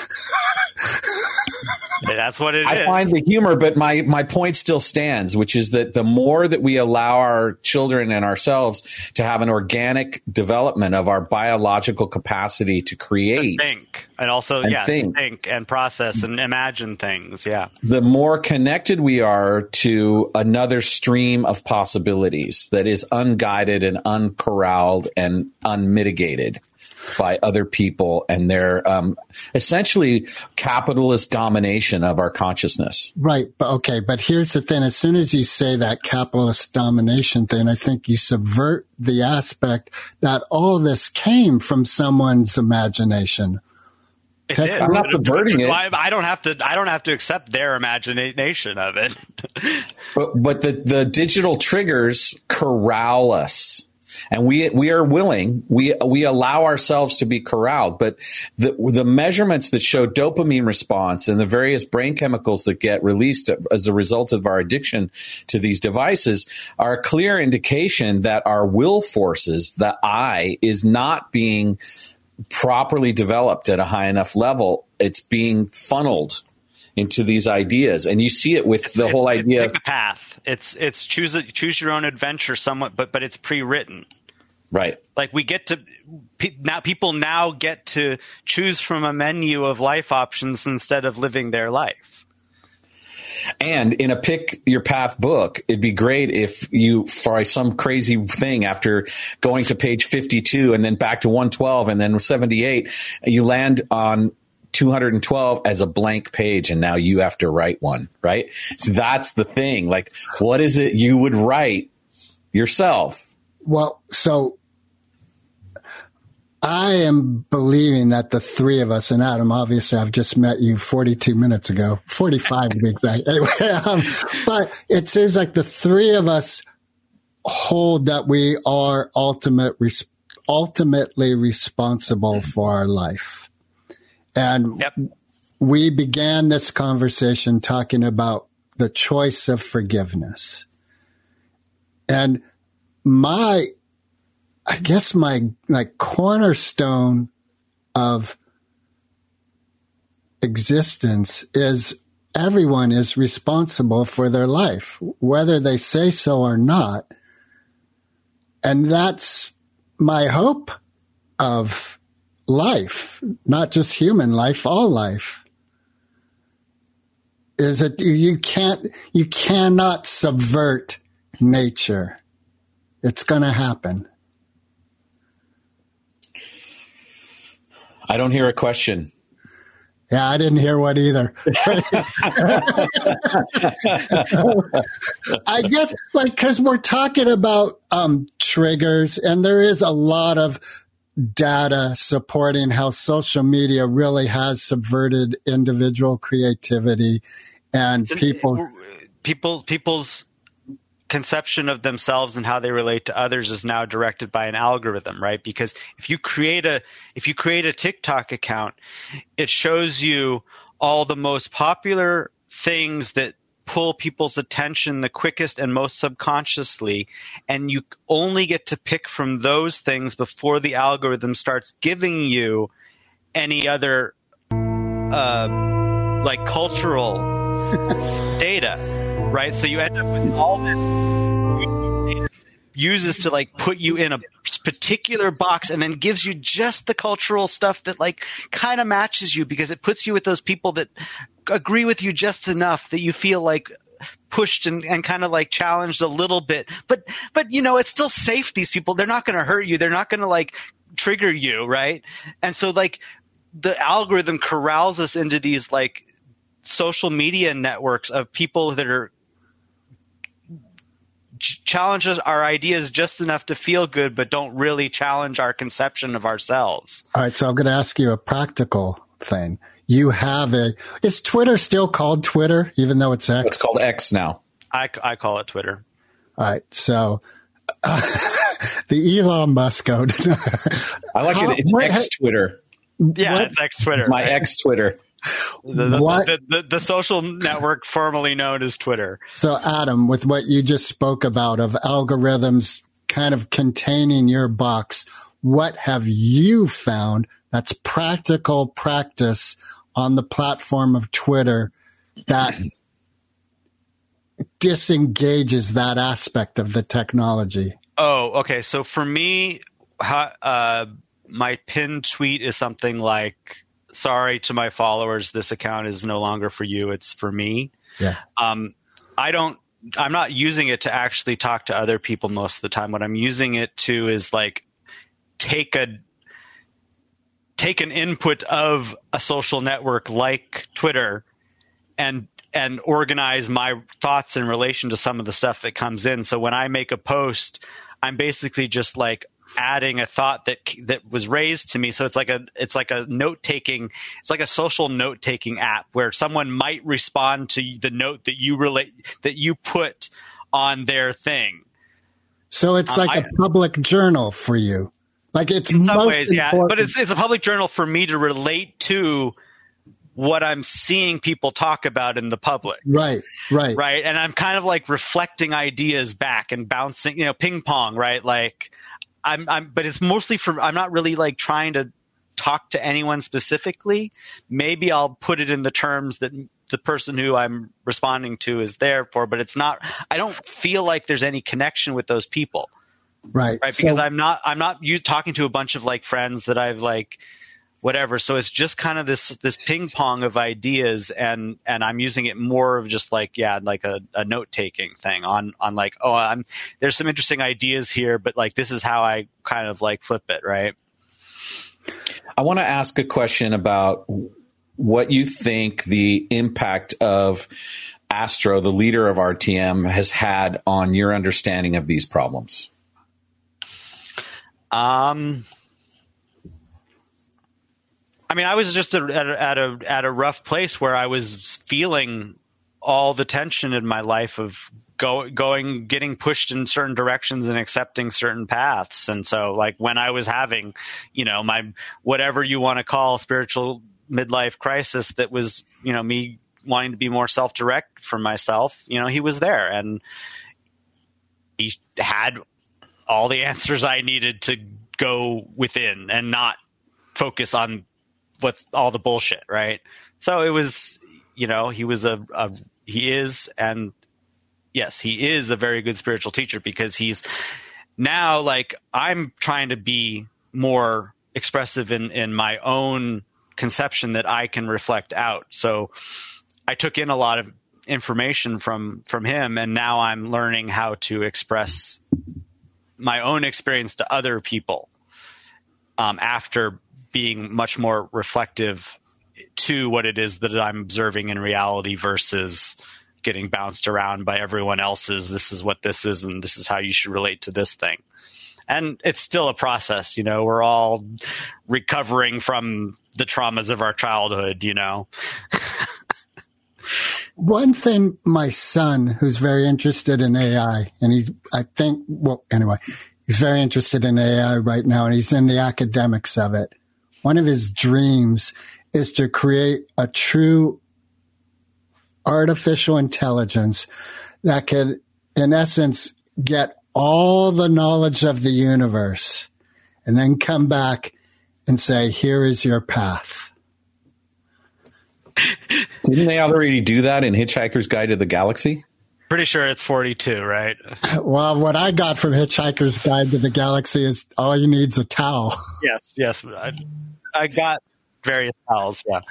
That's what it is. I find the humor, but my my point still stands, which is that the more that we allow our children and ourselves to have an organic development of our biological capacity to create, think and also And yeah think. think and process and imagine things yeah the more connected we are to another stream of possibilities that is unguided and uncorralled and unmitigated by other people and their um, essentially capitalist domination of our consciousness. Right. But okay. But here's the thing. As soon as you say that capitalist domination thing, I think you subvert the aspect that all this came from someone's imagination. it Okay, did. I'm not subverting it. I, I don't have to I don't have to accept their imagination of it But but the, the digital triggers corral us. And we we are willing we we allow ourselves to be corralled, but the the measurements that show dopamine response and the various brain chemicals that get released as a result of our addiction to these devices are a clear indication that our will forces, the I, is not being properly developed at a high enough level. It's being funneled into these ideas, and you see it with the It's- whole it's idea. a path it's it's choose a, choose your own adventure somewhat but but it's pre-written right. like we get to pe- now people now get to choose from a menu of life options instead of living their life And in a pick your path book, it'd be great if you, for some crazy thing after going to page 52 and then back to 112 and then 78, you land on 212 as a blank page and now you have to write one, right? So that's the thing. Like, what is it you would write yourself? Well, so I am believing that the three of us, and Adam, obviously, I've just met you 42 minutes ago, 45 to be exact. Anyway, um, but it seems like the three of us hold that we are ultimate, res- ultimately responsible for our life. And Yep. we began this conversation talking about the choice of forgiveness. And my, I guess my like cornerstone of existence is everyone is responsible for their life, whether they say so or not. And that's my hope of life, not just human life, all life. Is that you can't, you cannot subvert nature. It's going to happen. I don't hear a question. Yeah, I didn't hear what either. I guess, like, because we're talking about um, triggers, and there is a lot of data supporting how social media really has subverted individual creativity and people. people people's conception of themselves and how they relate to others is now directed by an algorithm right because if you create a if you create a TikTok account it shows you all the most popular things that pull people's attention the quickest and most subconsciously and you only get to pick from those things before the algorithm starts giving you any other uh, like cultural data, right? So you end up with all this uses to like put you in a particular box and then gives you just the cultural stuff that like kind of matches you because it puts you with those people that agree with you just enough that you feel like pushed and, and kind of like challenged a little bit. But but you know it's still safe these people. They're not going to hurt you. They're not going to like trigger you right? And so like the algorithm corrals us into these like social media networks of people that are challenges our ideas just enough to feel good but don't really challenge our conception of ourselves All right, so I'm going to ask you a practical thing. You have a. Is Twitter still called Twitter, even though it's X? It's called X now. i, I call it twitter All right, so uh, the Elon Musk code. I like How- it. It's what- X Twitter. yeah What- it's x twitter My X Twitter. The, the, the, the social network formerly known as twitter So, Adam, with what you just spoke about of algorithms kind of containing your box, what have you found that's practical practice on the platform of Twitter that disengages that aspect of the technology? Oh, okay. So for me, uh, my pinned tweet is something like, "Sorry to my followers, this account is no longer for you; it's for me." Yeah. Um, I don't. I'm not using it to actually talk to other people most of the time. What I'm using it to is like take a take an input of a social network like Twitter and and organize my thoughts in relation to some of the stuff that comes in. So when I make a post, I'm basically just like adding a thought that that was raised to me. So it's like a it's like a note taking it's like a social note taking app where someone might respond to the note that you relate that you put on their thing. So it's Um, like a I- public journal for you. Like it's in some ways, yeah. But it's it's a public journal for me to relate to what I'm seeing people talk about in the public. right, right, right? And I'm kind of like reflecting ideas back and bouncing, you know, ping pong, right? Like I'm, I'm, but it's mostly for, I'm not really like trying to talk to anyone specifically. Maybe I'll put it in the terms that the person who I'm responding to is there for, but it's not, I don't feel like there's any connection with those people, right. right? So- Because I'm not, I'm not you talking to a bunch of like friends that I've like, whatever. So it's just kind of this this ping pong of ideas, and and I'm using it more of just like yeah, like a, a note taking thing on on like oh I'm there's some interesting ideas here, but like this is how I kind of like flip it, right? I want to ask a question about what you think the impact of Astro, the leader of RTM, has had on your understanding of these problems? Um, I mean, I was just at a, at a at a rough place where I was feeling all the tension in my life of go, going, getting pushed in certain directions and accepting certain paths. And so, like when I was having, you know, my whatever you want to call spiritual midlife crisis, that was, you know, me wanting to be more self-direct for myself. You know, he was there and he had all the answers I needed to go within and not focus on what's all the bullshit, right? So it was, you know, he was a, a he is and yes, he is a very good spiritual teacher because he's now like I'm trying to be more expressive in in my own conception that I can reflect out. So I took in a lot of information from from him and now I'm learning how to express my own experience to other people um, after being much more reflective to what it is that I'm observing in reality versus getting bounced around by everyone else's this is what this is and this is how you should relate to this thing and it's still a process you know we're all recovering from the traumas of our childhood you know One thing my son, who's very interested in AI, and he, I think, well, anyway, he's very interested in AI right now, and he's in the academics of it. One of his dreams is to create a true artificial intelligence that could, in essence, get all the knowledge of the universe and then come back and say, here is your path. Didn't they already do that in Hitchhiker's Guide to the Galaxy? pretty sure it's 42 right Well, what I got from Hitchhiker's Guide to the Galaxy is all you need is a towel. yes yes I, I got various towels yeah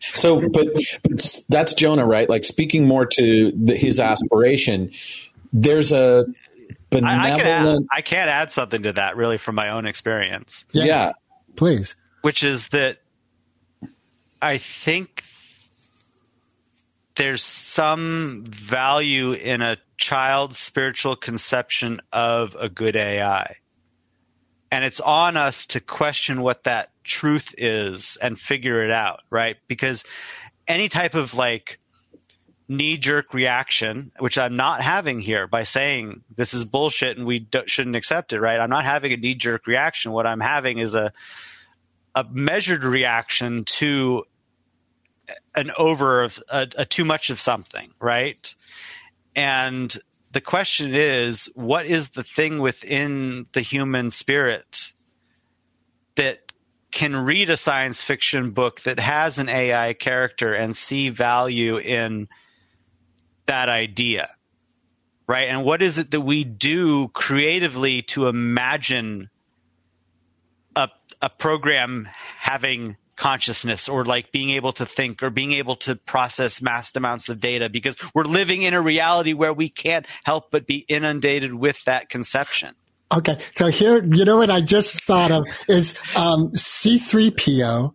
So, but, but that's Jonah, right? Like speaking more to the, his aspiration. There's a I, I can add, benevolent. I can't add something to that really from my own experience yeah. Please. which is that I think there's some value in a child's spiritual conception of a good AI. And it's on us to question what that truth is and figure it out, right? Because any type of like knee jerk reaction, which I'm not having here by saying this is bullshit and we shouldn't accept it, right? I'm not having a knee jerk reaction. What I'm having is a, a measured reaction to an over of a, a too much of something, right? And the question is, what is the thing within the human spirit that can read a science fiction book that has an AI character and see value in that idea? Right? And what is it that we do creatively to imagine a, a program having consciousness or like being able to think or being able to process vast amounts of data because we're living in a reality where we can't help but be inundated with that conception. Okay, so here, you know what I just thought of is um, C3PO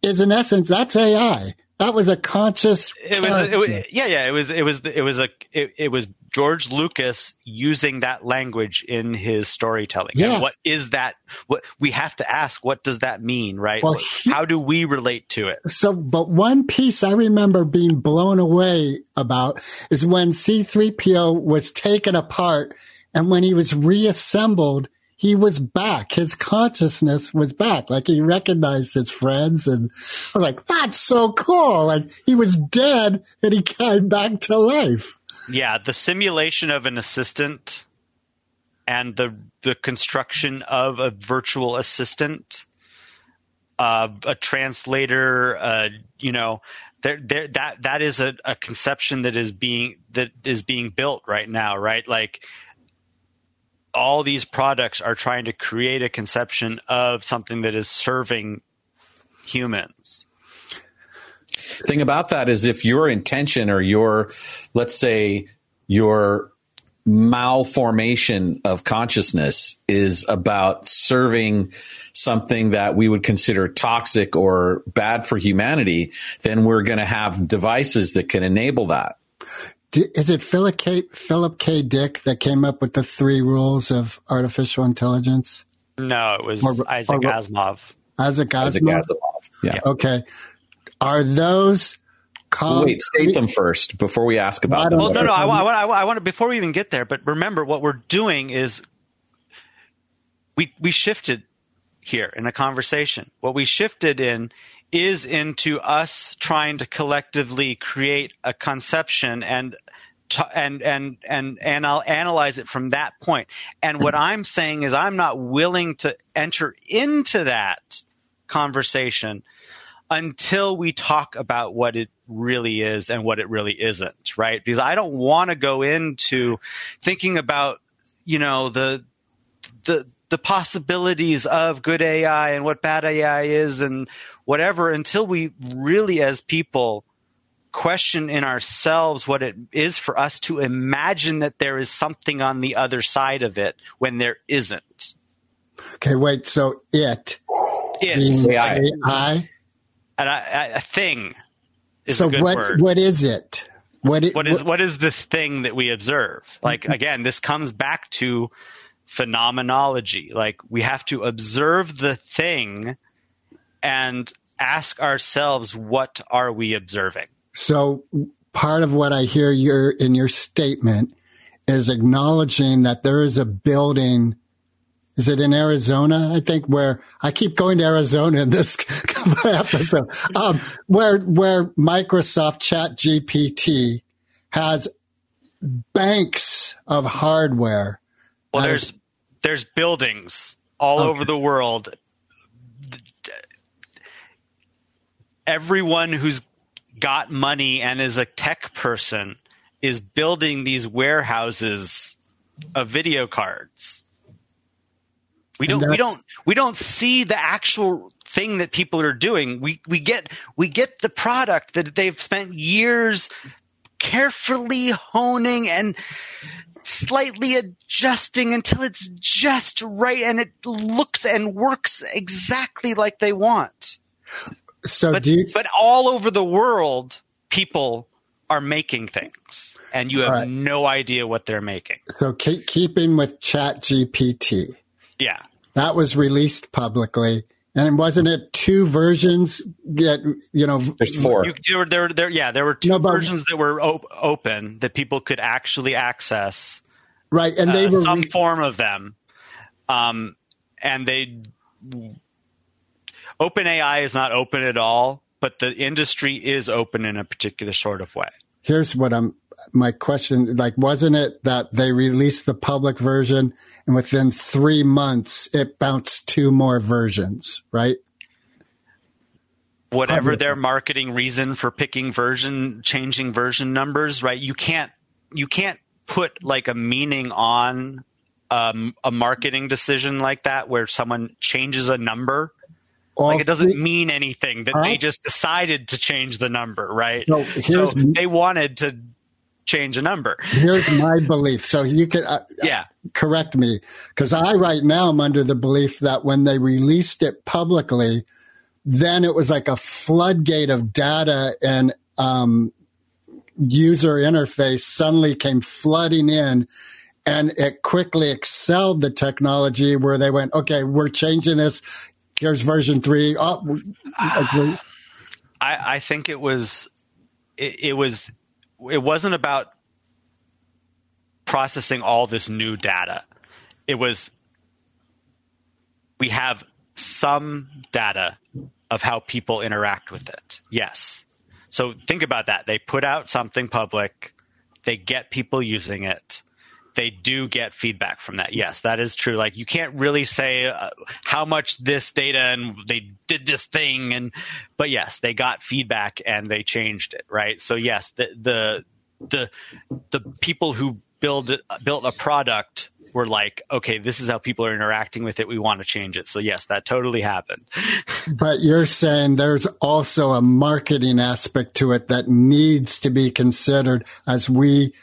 is in essence that's AI. That was a conscious. It was, it was yeah, yeah. It was, it was, it was a, it, it was George Lucas using that language in his storytelling. Yeah. And what is that? What we have to ask, what does that mean, right? Well, he- How do we relate to it? So, but one piece I remember being blown away about is when C3PO was taken apart and when he was reassembled, he was back. His consciousness was back. Like he recognized his friends and I was like, that's so cool. Like he was dead and he came back to life. Yeah, the simulation of an assistant and the the construction of a virtual assistant, uh, a translator, uh, you know, there, there, that that is a, a conception that is being that is being built right now, right? Like all these products are trying to create a conception of something that is serving humans. thing about that is if your intention or your let's say your malformation of consciousness is about serving something that we would consider toxic or bad for humanity, then we're going to have devices that can enable that. D- Is it Philip K. Philip K. Dick that came up with the three rules of artificial intelligence? No, it was Or- Isaac or- Asimov. Isaac Isaac Asimov. Asimov. Yeah. Okay, are those? Well, wait, state them first before we ask about I them. Well, no, no. I, want, I, want, I I want to before we even get there. But remember, what we're doing is we we shifted here in a conversation. What we shifted in is into us trying to collectively create a conception and and and and and I'll analyze it from that point. And what I'm saying is I'm not willing to enter into that conversation until we talk about what it really is and what it really isn't, right? Because I don't want to go into thinking about, you know, the the the possibilities of good AI and what bad AI is and whatever until we really as people question in ourselves what it is for us to imagine that there is something on the other side of it when there isn't. Okay, wait. So it It's being AI. AI. and I, I, a thing is So a good what? word. What is it? What? It, what is what is this thing that we observe? Like mm-hmm. again, this comes back to phenomenology. Like we have to observe the thing and ask ourselves, what are we observing? So part of what I hear your in your statement is acknowledging that there is a building. Is it in Arizona? I think where I keep going to Arizona in this episode, um, where where Microsoft Chat GPT has banks of hardware. Well, there's is- there's buildings all Okay. over the world. Everyone who's got money and is a tech person is building these warehouses of video cards. We don't we don't we don't see the actual thing that people are doing. We we get we get the product that they've spent years carefully honing and slightly adjusting until it's just right and it looks and works exactly like they want. So But do you? but all over the world, people are making things, and you have Right. no idea what they're making. So keep, keeping with Chat GPT, Yeah. that was released publicly, and wasn't it two versions? Get you know, There's four. You, there, were- there, there, yeah, there were two No, but- versions that were op- open that people could actually access. right? And they uh, were some re- form of them. Um, and they OpenAI is not open at all, but the industry is open in a particular sort of way. here's what I'm my question like wasn't it that they released the public version and within 3 months it bounced two more versions right Whatever their marketing reason for picking version, changing version numbers, right? You can't you can't put like a meaning on um, a marketing decision like that where someone changes a number. All like it doesn't mean anything that they just decided to change the number, right? No, so they wanted to change a number. here's my belief so you can uh, Yeah. correct me because I right now am under the belief that when they released it publicly, then it was like a floodgate of data and um, user interface suddenly came flooding in. And it quickly excelled the technology where they went, okay, we're changing this. Here's version three. Oh, we- ah. agree. I, I think it was it, it was it wasn't about processing all this new data. It was we have some data of how people interact with it. Yes. So think about that. They put out something public, they get people using it. They do get feedback from that. Yes, that is true. Like you can't really say uh, how much this data and they did this thing and but yes, they got feedback and they changed it, right? So yes, the the the the people who build built a product were like, okay, this is how people are interacting with it. We want to change it. So yes, that totally happened. But you're saying there's also a marketing aspect to it that needs to be considered as we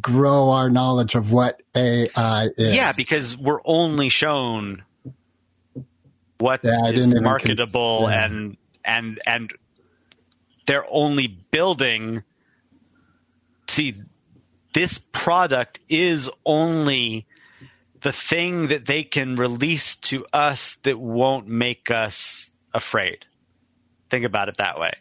grow our knowledge of what AI is. Yeah, because we're only shown what Yeah, is marketable cons- yeah. and and and they're only building see this product is only the thing that they can release to us that won't make us afraid. Think about it that way.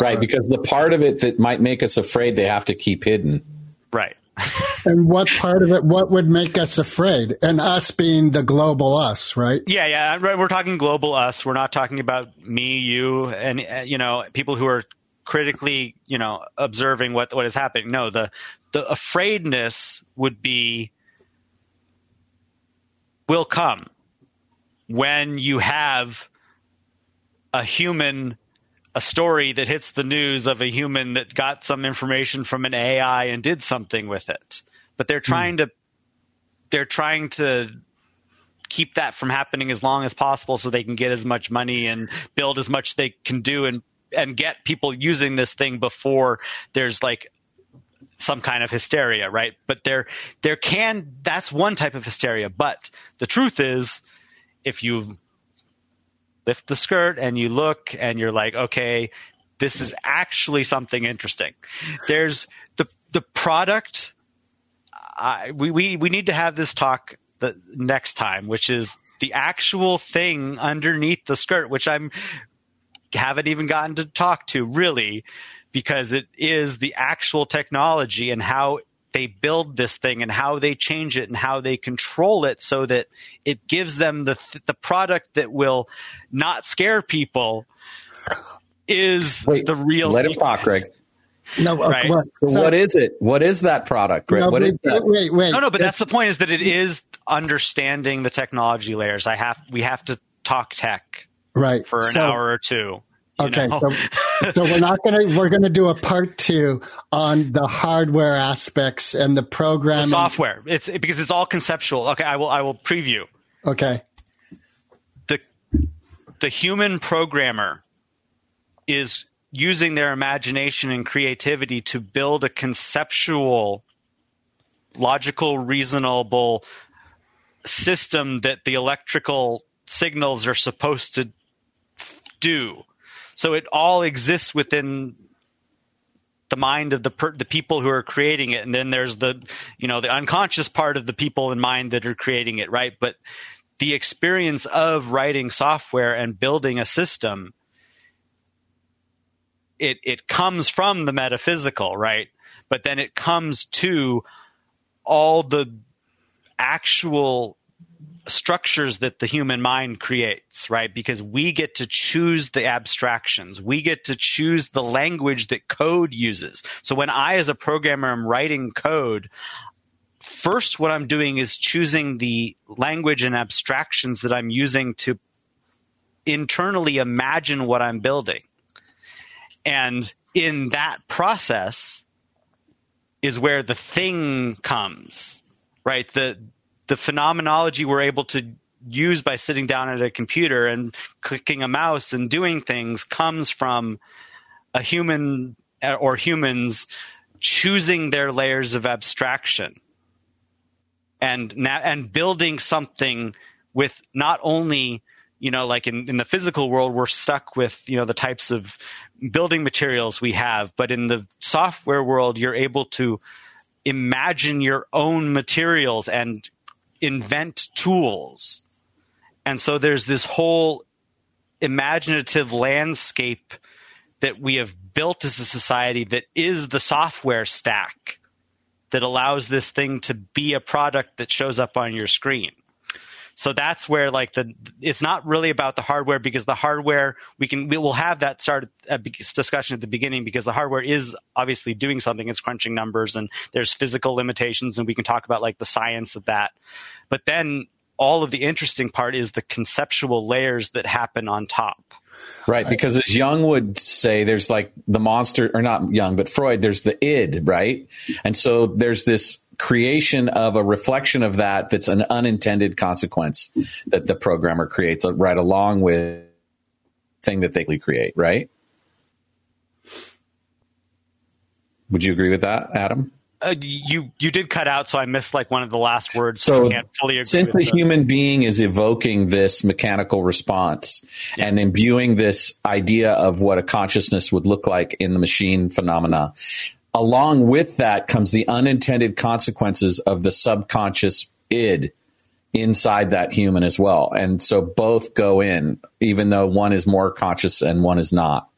Right, because the part of it that might make us afraid, they have to keep hidden. Right. And what part of it, what would make us afraid? And us being the global us, right? Yeah, yeah. We're talking global us. We're not talking about me, you, and uh, you know people who are critically, you know, observing what what is happening. No, the the afraidness would be will come when you have a human a story that hits the news of a human that got some information from an AI and did something with it. But they're hmm. trying to they're trying to keep that from happening as long as possible so they can get as much money and build as much they can do and and get people using this thing before there's like some kind of hysteria, right? But there there can that's one type of hysteria, but the truth is if you lift the skirt and you look and you're like, okay, this is actually something interesting. There's the the product. We, we we need to have this talk the next time, which is the actual thing underneath the skirt, which I'm haven't even gotten to talk to really, because it is the actual technology and how they build this thing and how they change it and how they control it so that it gives them the the product that will not scare people is Wait, the real Let him secret. talk, Greg. No, uh, Right. what- So so- what is it? What is that product, Greg? no, what wait, that? Wait, wait. No, no, but that's the point is that it is understanding the technology layers. I have we have to talk tech right for an So- hour or two. Okay, so, so we're not gonna we're gonna do a part two on the hardware aspects and the the programming. software. It's because it's all conceptual. Okay, I will I will preview. Okay, the the human programmer is using their imagination and creativity to build a conceptual logical reasonable system that the electrical signals are supposed to do so it all exists within the mind of the per, the people who are creating it. And then there's the you know the unconscious part of the people in mind that are creating it right? But the experience of writing software and building a system it it comes from the metaphysical right? But then it comes to all the actual structures that the human mind creates, right? Because we get to choose the abstractions. We get to choose the language that code uses. So when I, as a programmer, am writing code, first what I'm doing is choosing the language and abstractions that I'm using to internally imagine what I'm building. And in that process is where the thing comes, right? The, the phenomenology we're able to use by sitting down at a computer and clicking a mouse and doing things comes from a human uh, or humans choosing their layers of abstraction and and building something with not only you know like in, in the physical world we're stuck with you know the types of building materials we have. But in the software world you're able to imagine your own materials and invent tools. And so there's this whole imaginative landscape that we have built as a society that is the software stack that allows this thing to be a product that shows up on your screen. So that's where like the it's not really about the hardware because the hardware we can we will have that start uh, a discussion at the beginning because the hardware is obviously doing something it's crunching numbers and there's physical limitations and we can talk about like the science of that. But then all of the interesting part is the conceptual layers that happen on top. Right, because as Jung would say, there's like the monster, or not Jung, but Freud, there's the id, right? And so there's this creation of a reflection of that that's an unintended consequence that the programmer creates right along with thing that they create, right? Would you agree with that, Adam? Uh, you you did cut out, so I missed like one of the last words. So I can't fully agree. since the the- human being is evoking this mechanical response and imbuing this idea of what a consciousness would look like in the machine phenomena, along with that comes the unintended consequences of the subconscious id inside that human as well. And so both go in, even though one is more conscious and one is not.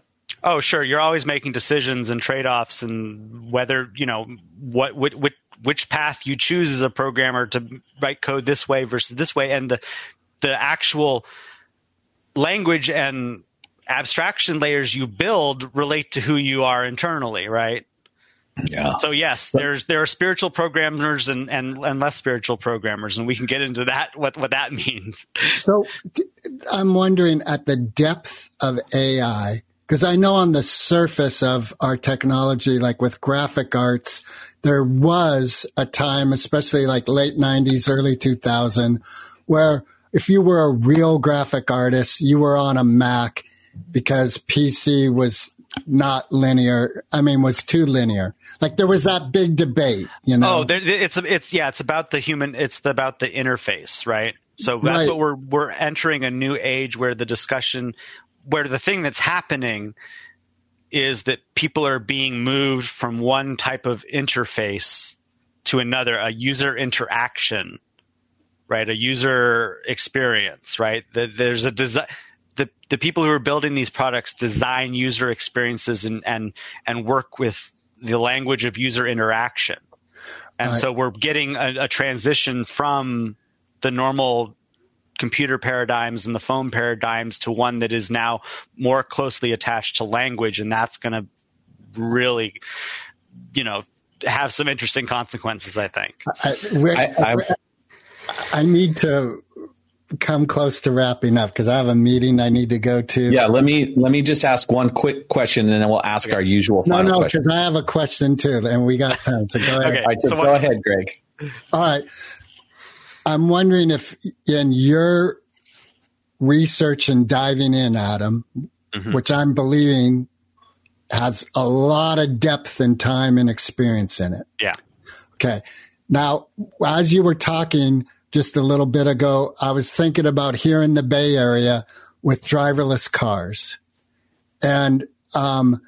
Oh, sure. You're always making decisions and trade-offs, and whether you know what which, which which path you choose as a programmer to write code this way versus this way, and the the actual language and abstraction layers you build relate to who you are internally, right? Yeah. So yes, there's there are spiritual programmers and, and, and less spiritual programmers, and we can get into that what what that means. So I'm wondering at the depth of AI, because I know on the surface of our technology, like with graphic arts, there was a time, especially like late 90s, early 2000, where if you were a real graphic artist, you were on a Mac because PC was not linear. I mean, was too linear. Like there was that big debate, you know? Oh, there, it's it's yeah, it's about the human. It's about the interface, right? So that's Right. what we're we're entering a new age where the discussion, where the thing that's happening, is that people are being moved from one type of interface to another, a user interaction, right? A user experience, right? The, there's a design. The, the people who are building these products design user experiences and, and, and work with the language of user interaction. And Right. so we're getting a, a transition from the normal computer paradigms and the phone paradigms to one that is now more closely attached to language. And that's going to really, you know, have some interesting consequences, I think. I, Rick, I- I- I need to come close to wrapping up because I have a meeting I need to go to. Yeah, let me let me just ask one quick question, and then we'll ask our usual No, final no, question. because I have a question too, and we got time. So go ahead. Okay. All right, so, So go what- ahead, Greg. All right. I'm wondering if in your research and diving in, Adam, which I'm believing has a lot of depth and time and experience in it. Yeah. Okay. Now, as you were talking just a little bit ago, I was thinking about here in the Bay Area with driverless cars. And um,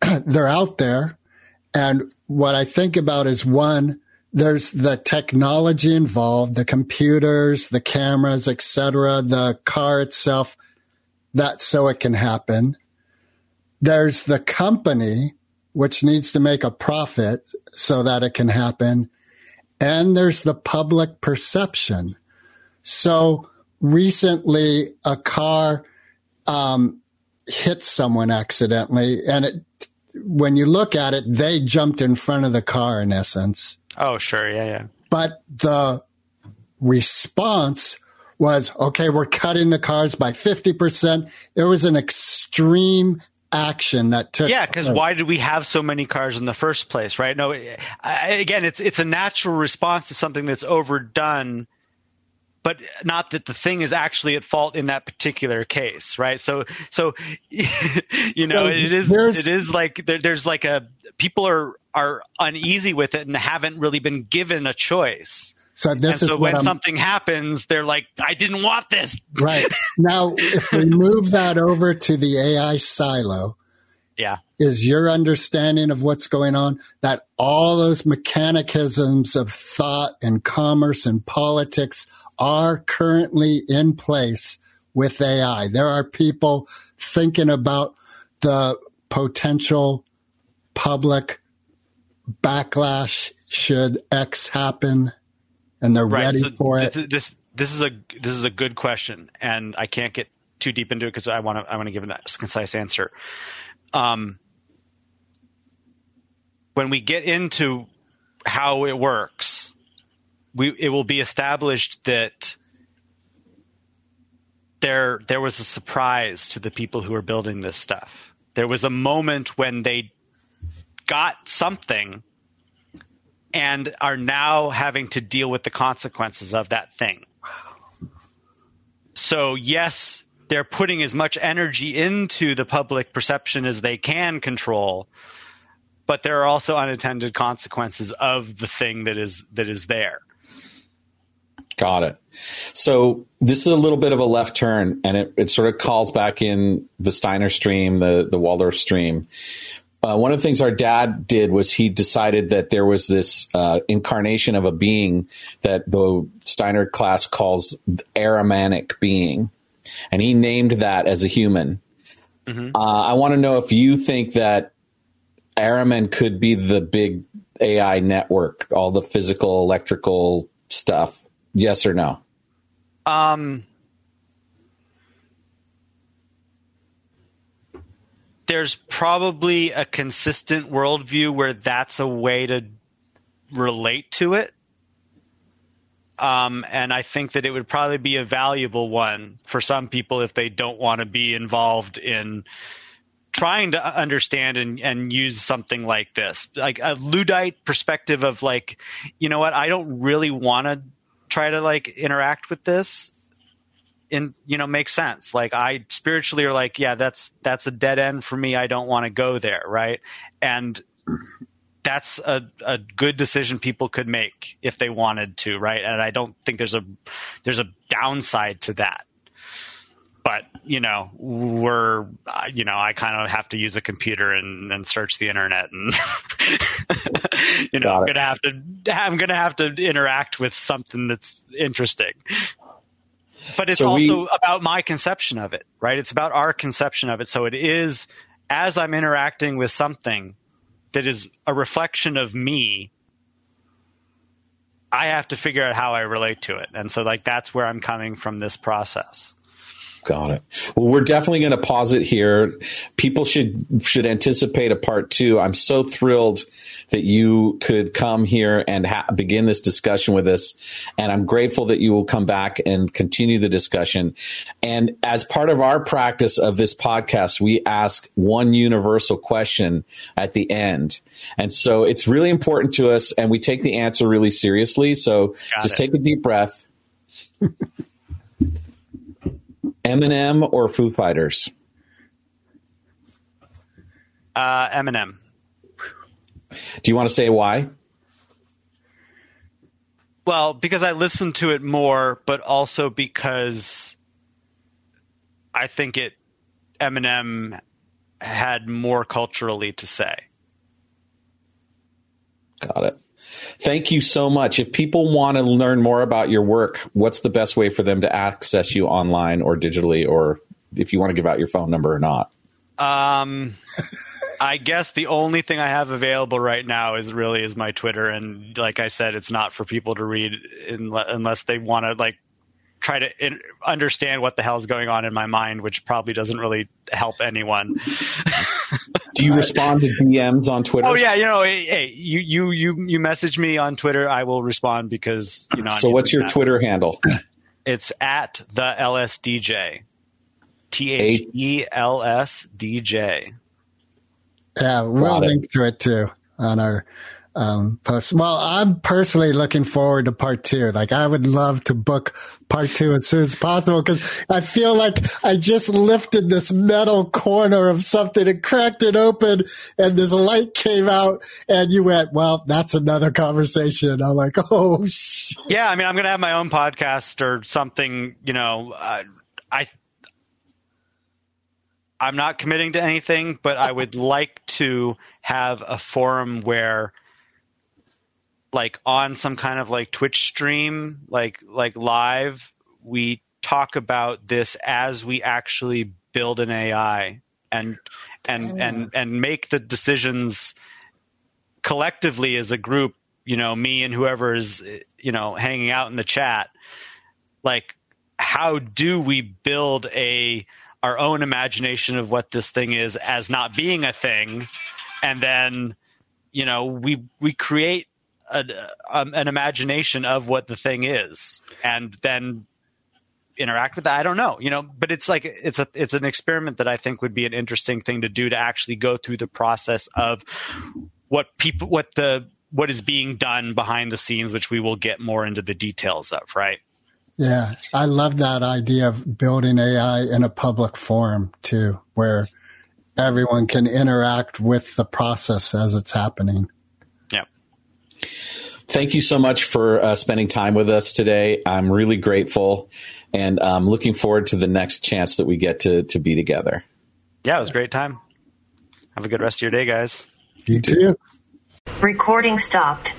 they're out there. And what I think about is one, there's the technology involved, the computers, the cameras, etc., the car itself, that so it can happen. There's the company, which needs to make a profit so that it can happen. And there's the public perception. So recently a car, um, hit someone accidentally and it, when you look at it, they jumped in front of the car in essence. Oh, sure. Yeah. Yeah. But the response was, okay, we're cutting the cars by 50%. There was an extreme action that took. Yeah, because why did we have so many cars in the first place, right? No, I, again, it's it's a natural response to something that's overdone, but not that the thing is actually at fault in that particular case, right? So, so you know, So it is it is like there, there's like a people are are uneasy with it and haven't really been given a choice. So this and is so when I'm, something happens, they're like, I didn't want this. right now. If we move that over to the AI silo, Yeah. is your understanding of what's going on that all those mechanicisms of thought and commerce and politics are currently in place with AI. There are people thinking about the potential public backlash should X happen and they're right. ready so for it. This, this this is a this is a good question, and I can't get too deep into it because I want to I want to give a concise answer. Um, when we get into how it works, we it will be established that there there was a surprise to the people who are building this stuff. There was a moment when they got something and are now having to deal with the consequences of that thing. So yes, they're putting as much energy into the public perception as they can control, but there are also unintended consequences of the thing that is that is there. Got it. So this is a little bit of a left turn, and it, it sort of calls back in the Steiner stream, the the Waldorf stream. Uh, one of the things our dad did was he decided that there was this uh, incarnation of a being that the Steiner class calls Ahrimanic being, and he named that as a human. Uh, I want to know if you think that Ahriman could be the big AI network, all the physical, electrical stuff. Yes or no? Um, there's probably a consistent worldview where that's a way to relate to it. Um, and I think that it would probably be a valuable one for some people if they don't want to be involved in trying to understand and, and use something like this. Like a Luddite perspective of like, you know what, I don't really want to try to like interact with this in you know makes sense. Like i spiritually are like yeah that's that's a dead end for me. I don't want to go there right? And that's a, a good decision people could make if they wanted to right? And i don't think there's a there's a downside to that but you know we're you know i kind of have to use a computer and, and search the internet and you know i'm gonna have to i'm gonna have to interact with something that's interesting. But it's So we- also about my conception of it right? It's about our conception of it. So it is as i'm interacting with something that is a reflection of me i have to figure out how i relate to it. And so like that's where i'm coming from this process Got it. Well, we're definitely going to pause it here. People should should anticipate a part two. I'm so thrilled that you could come here and ha- begin this discussion with us, and I'm grateful that you will come back and continue the discussion. And as part of our practice of this podcast, we ask one universal question at the end, and so it's really important to us, and we take the answer really seriously. So Got just it. take a deep breath. Eminem or Foo Fighters? uh eminem Do you want to say why? Well, because I listened to it more, but also because I think it Eminem had more culturally to say. Got it. Thank you so much. If people want to learn more about your work, what's the best way for them to access you online or digitally, or if you want to give out your phone number or not? Um, I guess the only thing I have available right now is really is my Twitter, and like I said, it's not for people to read unle- unless they want to like try to understand what the hell's going on in my mind, which probably doesn't really help anyone. Do you respond to DMs on Twitter? Oh yeah, you know, hey, hey, you you you you message me on Twitter, I will respond because you know. I'm So what's using your that. Twitter handle? It's at the LSDJ. T H E L S D J. Yeah, we'll Got it. link to it too on our um, post. Well, I'm personally looking forward to part two. Like, I would love to book part two as soon as possible because I feel like I just lifted this metal corner of something and cracked it open, and this light came out, and you went, "Well, that's another conversation." I'm like, "Oh shit." Yeah, I mean, I'm gonna have my own podcast or something. You know, uh, I I'm not committing to anything, but I would like to have a forum where, like, on some kind of like Twitch stream, like like live, we talk about this as we actually build an AI and and oh, and and make the decisions collectively as a group, you know, me and whoever is, you know, hanging out in the chat, like, how do we build a our own imagination of what this thing is as not being a thing, and then, you know, we we create a, um, an imagination of what the thing is, and then interact with that. I don't know, you know, but it's like it's a it's an experiment that I think would be an interesting thing to do to actually go through the process of what people what the what is being done behind the scenes, which we will get more into the details of, right? Yeah, I love that idea of building AI in a public forum too, where everyone can interact with the process as it's happening. Yeah. Thank you so much for uh, spending time with us today. I'm really grateful and I'm looking forward to the next chance that we get to, to be together. Yeah, it was a great time. Have a good rest of your day, guys. You too. Recording stopped.